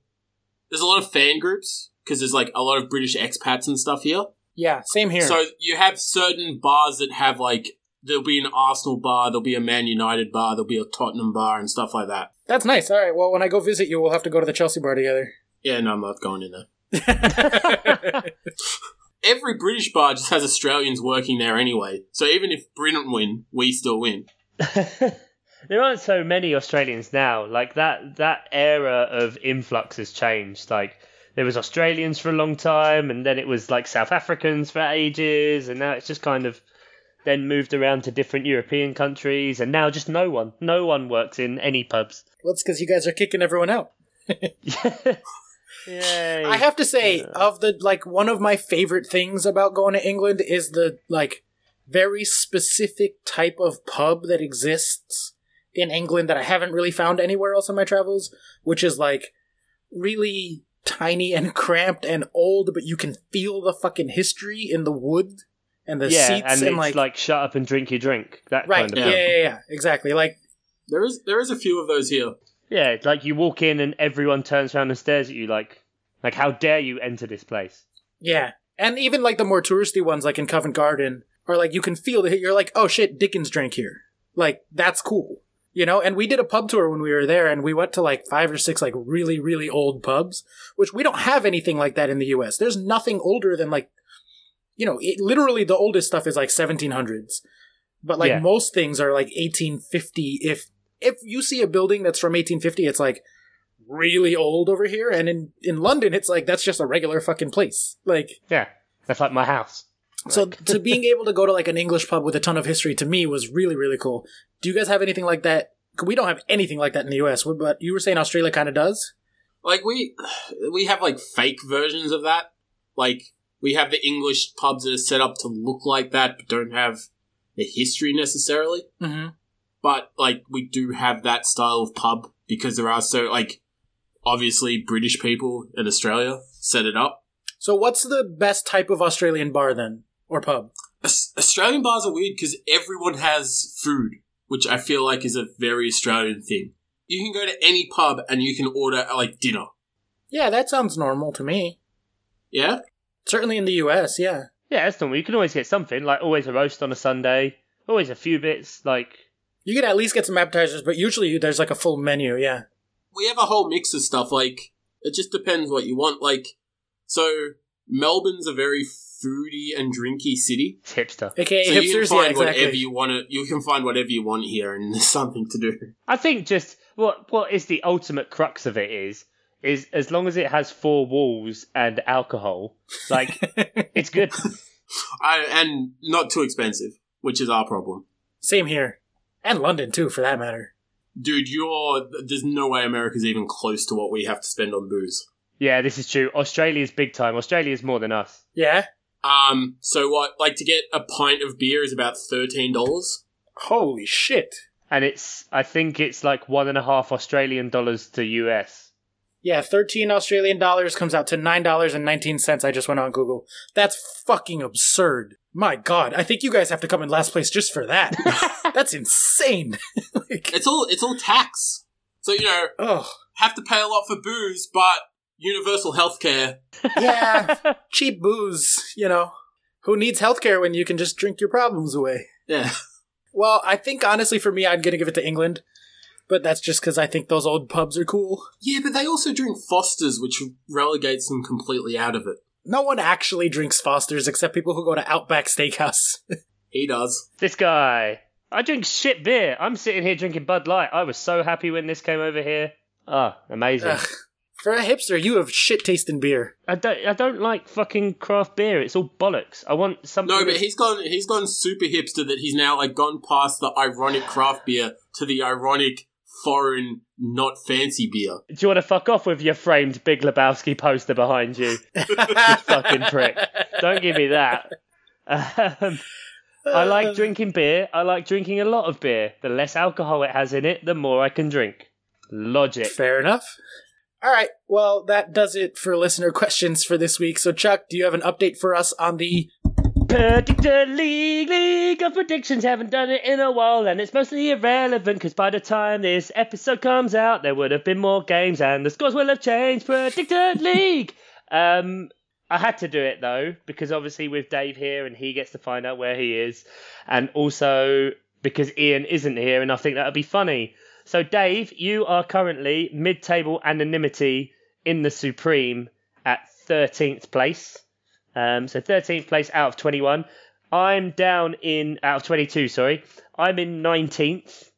There's a lot of fan groups because there's like a lot of British expats and stuff here. Yeah, same here. So you have certain bars that have like there'll be an Arsenal bar, there'll be a Man United bar, there'll be a Tottenham bar and stuff like that. that's nice. All right. Well, when I go visit you, we'll have to go to the Chelsea bar together. Yeah, no, I'm not going in there. (laughs) Every British bar just has Australians working there anyway. So even if Britain win, we still win. (laughs) there aren't so many Australians now. Like that that era of influx has changed. Like there was Australians for a long time, and then it was like South Africans for ages, and now it's just kind of then moved around to different European countries, and now just no one, no one works in any pubs. well, it's because you guys are kicking everyone out. (laughs) Yay! I have to say, of the like, one of my favorite things about going to England is the like very specific type of pub that exists in England that I haven't really found anywhere else in my travels, which is like really tiny and cramped and old, but you can feel the fucking history in the wood and the yeah, seats and and, it's like, like, shut up and drink your drink. That right, kind of yeah, yeah, yeah, yeah, exactly. Like There is there is a few of those here. Yeah, like you walk in and everyone turns around and stares at you like, like how dare you enter this place? Yeah, and even like the more touristy ones, like in Covent Garden, are like you can feel that you're like, oh shit, Dickens drank here. Like that's cool, you know. And we did a pub tour when we were there, and we went to like five or six like really really old pubs, which we don't have anything like that in the U.S. There's nothing older than like, you know, it, literally the oldest stuff is like 1700s, but like Yeah. most things are like 1850. If if you see a building that's from 1850, it's like really old over here, and in in London, it's like that's just a regular fucking place, like. Yeah, that's like my house. So to being able to go to like an English pub with a ton of history to me was really really cool. Do you guys have anything like that? We don't have anything like that in the US, but you were saying Australia kind of does. Like we we have like fake versions of that. Like we have the English pubs that are set up to look like that but don't have the history necessarily. Mm-hmm. But like we do have that style of pub because there are so like obviously British people in Australia set it up. So what's the best type of Australian bar then, or pub? Australian bars are weird because everyone has food, which I feel like is a very Australian thing. You can go to any pub and you can order like dinner. Yeah, that sounds normal to me. Yeah, Certainly in the US, yeah. Yeah, that's normal. You can always get something, like always a roast on a Sunday, always a few bits, like You could at least get some appetizers, but usually there's like a full menu. Yeah. we have a whole mix of stuff. Like it just depends what you want. Like so, Melbourne's a very foodie and drinky city. it's hipster. AKA So you can hipsters, yeah, find whatever exactly. you want to. You can find whatever you want here, and there's something to do. I think just what what is the ultimate crux of it is is as long as it has four walls and alcohol, like (laughs) it's good. I, and not too expensive, which is our problem. Same here, and London too, for that matter. Dude, you're there's no way America's even close to what we have to spend on booze. Yeah, this is true. Australia's big time. Australia's more than us. Yeah. Um, so what? Like to get a pint of beer is about thirteen dollars. Holy shit. And it's I think it's like one and a half Australian dollars to US. Yeah, 13 Australian dollars comes out to $9.19. I just went on Google. That's fucking absurd. My god, I think you guys have to come in last place just for that. (laughs) That's insane. (laughs) like, It's all it's all tax. So you know, oh, have to pay a lot for booze, but universal healthcare. yeah, (laughs) cheap booze, you know. Who needs healthcare when you can just drink your problems away? Yeah. Well, I think honestly for me, I'm gonna give it to England. But that's just because I think those old pubs are cool. Yeah, but they also drink Fosters, which relegates them completely out of it. No one actually drinks Foster's except people who go to Outback Steakhouse. (laughs) He does. This guy. I drink shit beer. I'm sitting here drinking Bud Light. I was so happy when this came over here. Ah, amazing. Ugh. For a hipster, you have shit tasting beer. I don't I don't like fucking craft beer. It's all bollocks. I want something No, but he's gone. He's gone super hipster. That he's now like gone past the ironic craft beer to the ironic foreign, not fancy beer. Do you want to fuck off with your framed Big Lebowski poster behind you? (laughs) you fucking prick. Don't give me that. Um, I like drinking beer. I like drinking a lot of beer. The less alcohol it has in it, the more I can drink. Logic. Fair enough. All right. Well, that does it for listener questions for this week. So, Chuck, do you have an update for us on the Predictor League, League of Predictions. Haven't done it in a while, and it's mostly irrelevant because by the time this episode comes out, there would have been more games and the scores will have changed. Predictor League. (laughs) Um, I had to do it though because obviously with Dave here and he gets to find out where he is, and also because Ian isn't here, and I think that would be funny. So, Dave, you are currently mid-table anonymity in the Supreme at 13th place. Um, so 13th place out of 21. I'm down in out of 22. Sorry, I'm in 19th,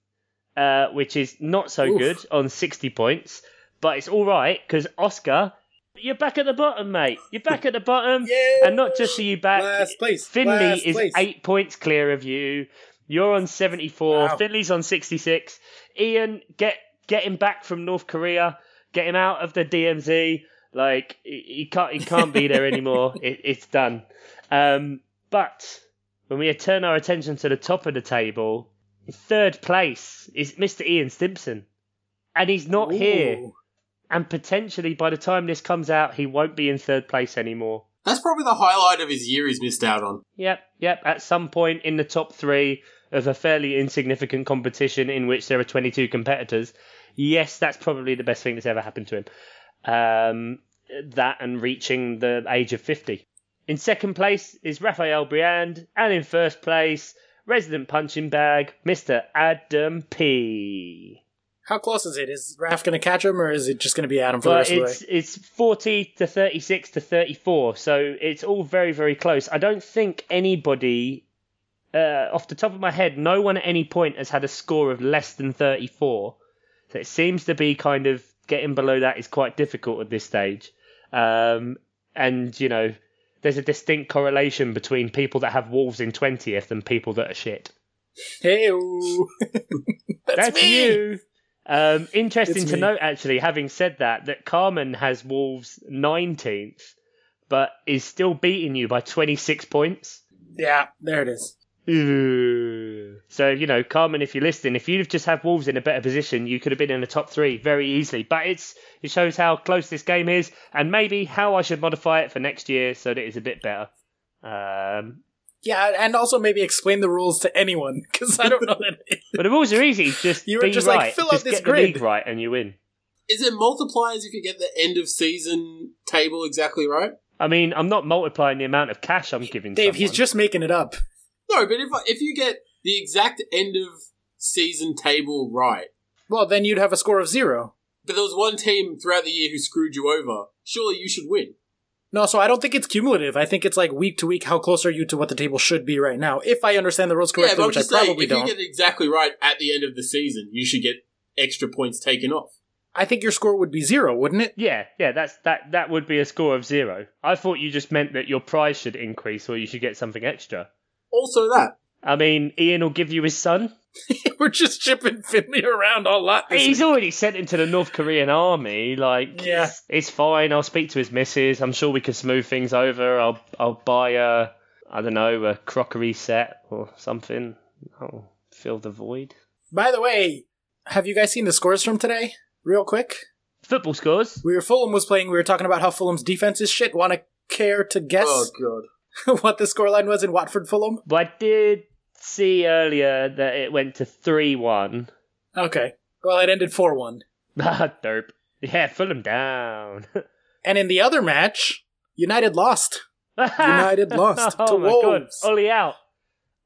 uh, which is not so Oof. good on 60 points, but it's all right because Oscar, you're back at the bottom, mate. You're back at the bottom, Yeah. and not just are you back. last place? Finley last is place. eight points clear of you. You're on 74. Wow. Finley's on 66. Ian, get get him back from North Korea. Get him out of the DMZ. Like he, can't he can't be there anymore. (laughs) It, it's done. Um, but when we turn our attention to the top of the table, third place is Mr. Ian Stimpson, and he's not here. And potentially by the time this comes out, he won't be in third place anymore. That's probably the highlight of his year he's missed out on. Yep, yep. At some point in the top three of a fairly insignificant competition in which there are 22 competitors, yes, that's probably the best thing that's ever happened to him. Um, that and reaching the age of 50. In second place is Raphael Briand, and in first place, resident punching bag, Mr. Adam P. How close is it? Is Raph going to catch him, or is it just going to be Adam for the rest of the way? it's it's 40 to 36 to 34, so it's all very very close. I don't think anybody, uh, off the top of my head, no one at any point has had a score of less than 34. So it seems to be kind of getting below that is quite difficult at this stage. Um, and you know, there's a distinct correlation between people that have wolves in 20th and people that are shit. Hey, (laughs) that's, That's you. Um, interesting to note, actually, having said that, that Carmen has Wolves 19th, but is still beating you by 26 points. Yeah, there it is. Ooh. So, you know, Carmen, if you're listening, if you'd have just had Wolves in a better position, you could have been in the top three very easily. But it's it shows how close this game is and maybe how I should modify it for next year so that it's a bit better. Um, Yeah, and also maybe explain the rules to anyone because I don't know that. but the rules are easy. Just You were be just like, right. fill out this get the grid. league right and you win. Is it multipliers if you get the end of season table exactly right? I mean, I'm not multiplying the amount of cash I'm giving. Dave, he's just making it up. No, but if if you get the exact end of season table right, Well, then you'd have a score of zero. but there was one team throughout the year who screwed you over, surely you should win. No, so I don't think it's cumulative. I think it's like week to week. How close are you to what the table should be right now? If I understand the rules yeah, correctly, but I'm which I just saying, probably if don't. you get it exactly right at the end of the season, you should get extra points taken off. I think your score would be zero, wouldn't it? Yeah, yeah, that's that. That would be a score of zero. I thought you just meant that your prize should increase, or you should get something extra. Also, that I mean, Ian will give you his son. (laughs) We're just chipping Finley around a lot. He's week. already sent him to the North Korean army. Like, Yeah. it's fine. I'll speak to his missus. I'm sure we can smooth things over. I'll I'll buy a I don't know a crockery set or something. I'll fill the void. By the way, have you guys seen the scores from today? Real quick. Football scores. We were Fulham was playing. We were talking about how Fulham's defense is shit. Want to care to guess oh god, (laughs) what the scoreline was in Watford Fulham? But I did see earlier that it went to three one. Okay. Well, it ended four one. (laughs) Ah, derp. Yeah, Fulham down. (laughs) And in the other match, United lost. United lost oh to my Wolves. God. Ole out.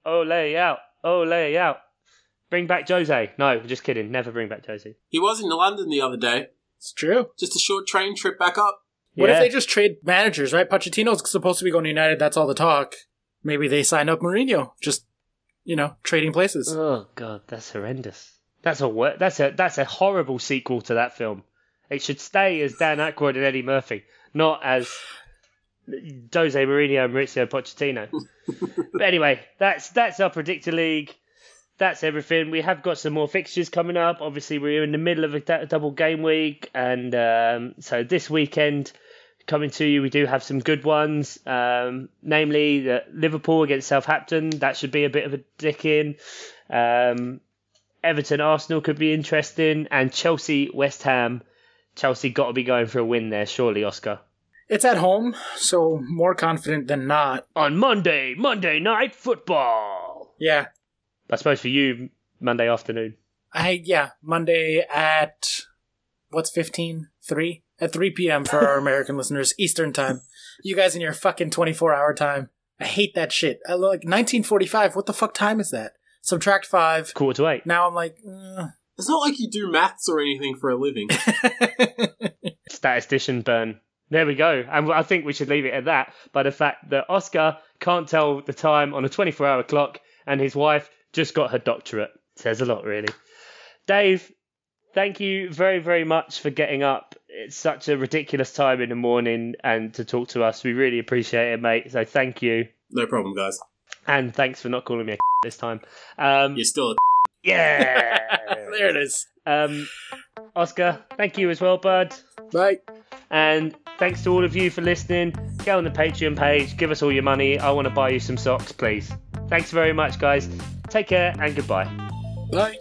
Ole out. Ole out. Bring back Jose. No, just kidding. Never bring back Jose. he was in London the other day. It's true. Just a short train trip back up. What Yeah. if they just trade managers, right? Pochettino's supposed to be going to United. That's all the talk. Maybe they sign up Mourinho. Just, you know, trading places. Oh god, that's horrendous. That's a wor- that's a that's a horrible sequel to that film. It should stay as Dan Aykroyd and Eddie Murphy, not as Jose Mourinho and Mauricio Pochettino. (laughs) but anyway, that's that's our predictor league. That's everything. We have got some more fixtures coming up. Obviously, we're in the middle of a d- double game week, and um, so this weekend coming to you, we do have some good ones. Um, namely, the Liverpool against Southampton. That should be a bit of a dick in. Um, Everton Arsenal could be interesting, and Chelsea West Ham. Chelsea got to be going for a win there, surely, Oscar. It's at home, so more confident than not. On Monday, Monday night football. Yeah, I suppose for you, Monday afternoon. I yeah Monday at what's fifteen three at three p.m. for our (laughs) American listeners Eastern time. You guys in your fucking twenty four hour time. I hate that shit. I like nineteen forty five. What the fuck time is that? Subtract five. Quarter to eight. Now I'm like, uh. It's not like you do maths or anything for a living. (laughs) Statistician burn. There we go. And I think we should leave it at that by the fact that Oscar can't tell the time on a 24 hour clock and his wife just got her doctorate. Says a lot, really. Dave, thank you very, very much for getting up. It's such a ridiculous time in the morning and to talk to us. We really appreciate it, mate. So thank you. no problem, guys. And thanks for not calling me a (laughs) this time. Um, You're still a (laughs) yeah. (laughs) there it is. Um, Oscar, thank you as well, bud. Bye. And thanks to all of you for listening. Go on the Patreon page, give us all your money. I want to buy you some socks, please. Thanks very much, guys. Take care and goodbye. Bye.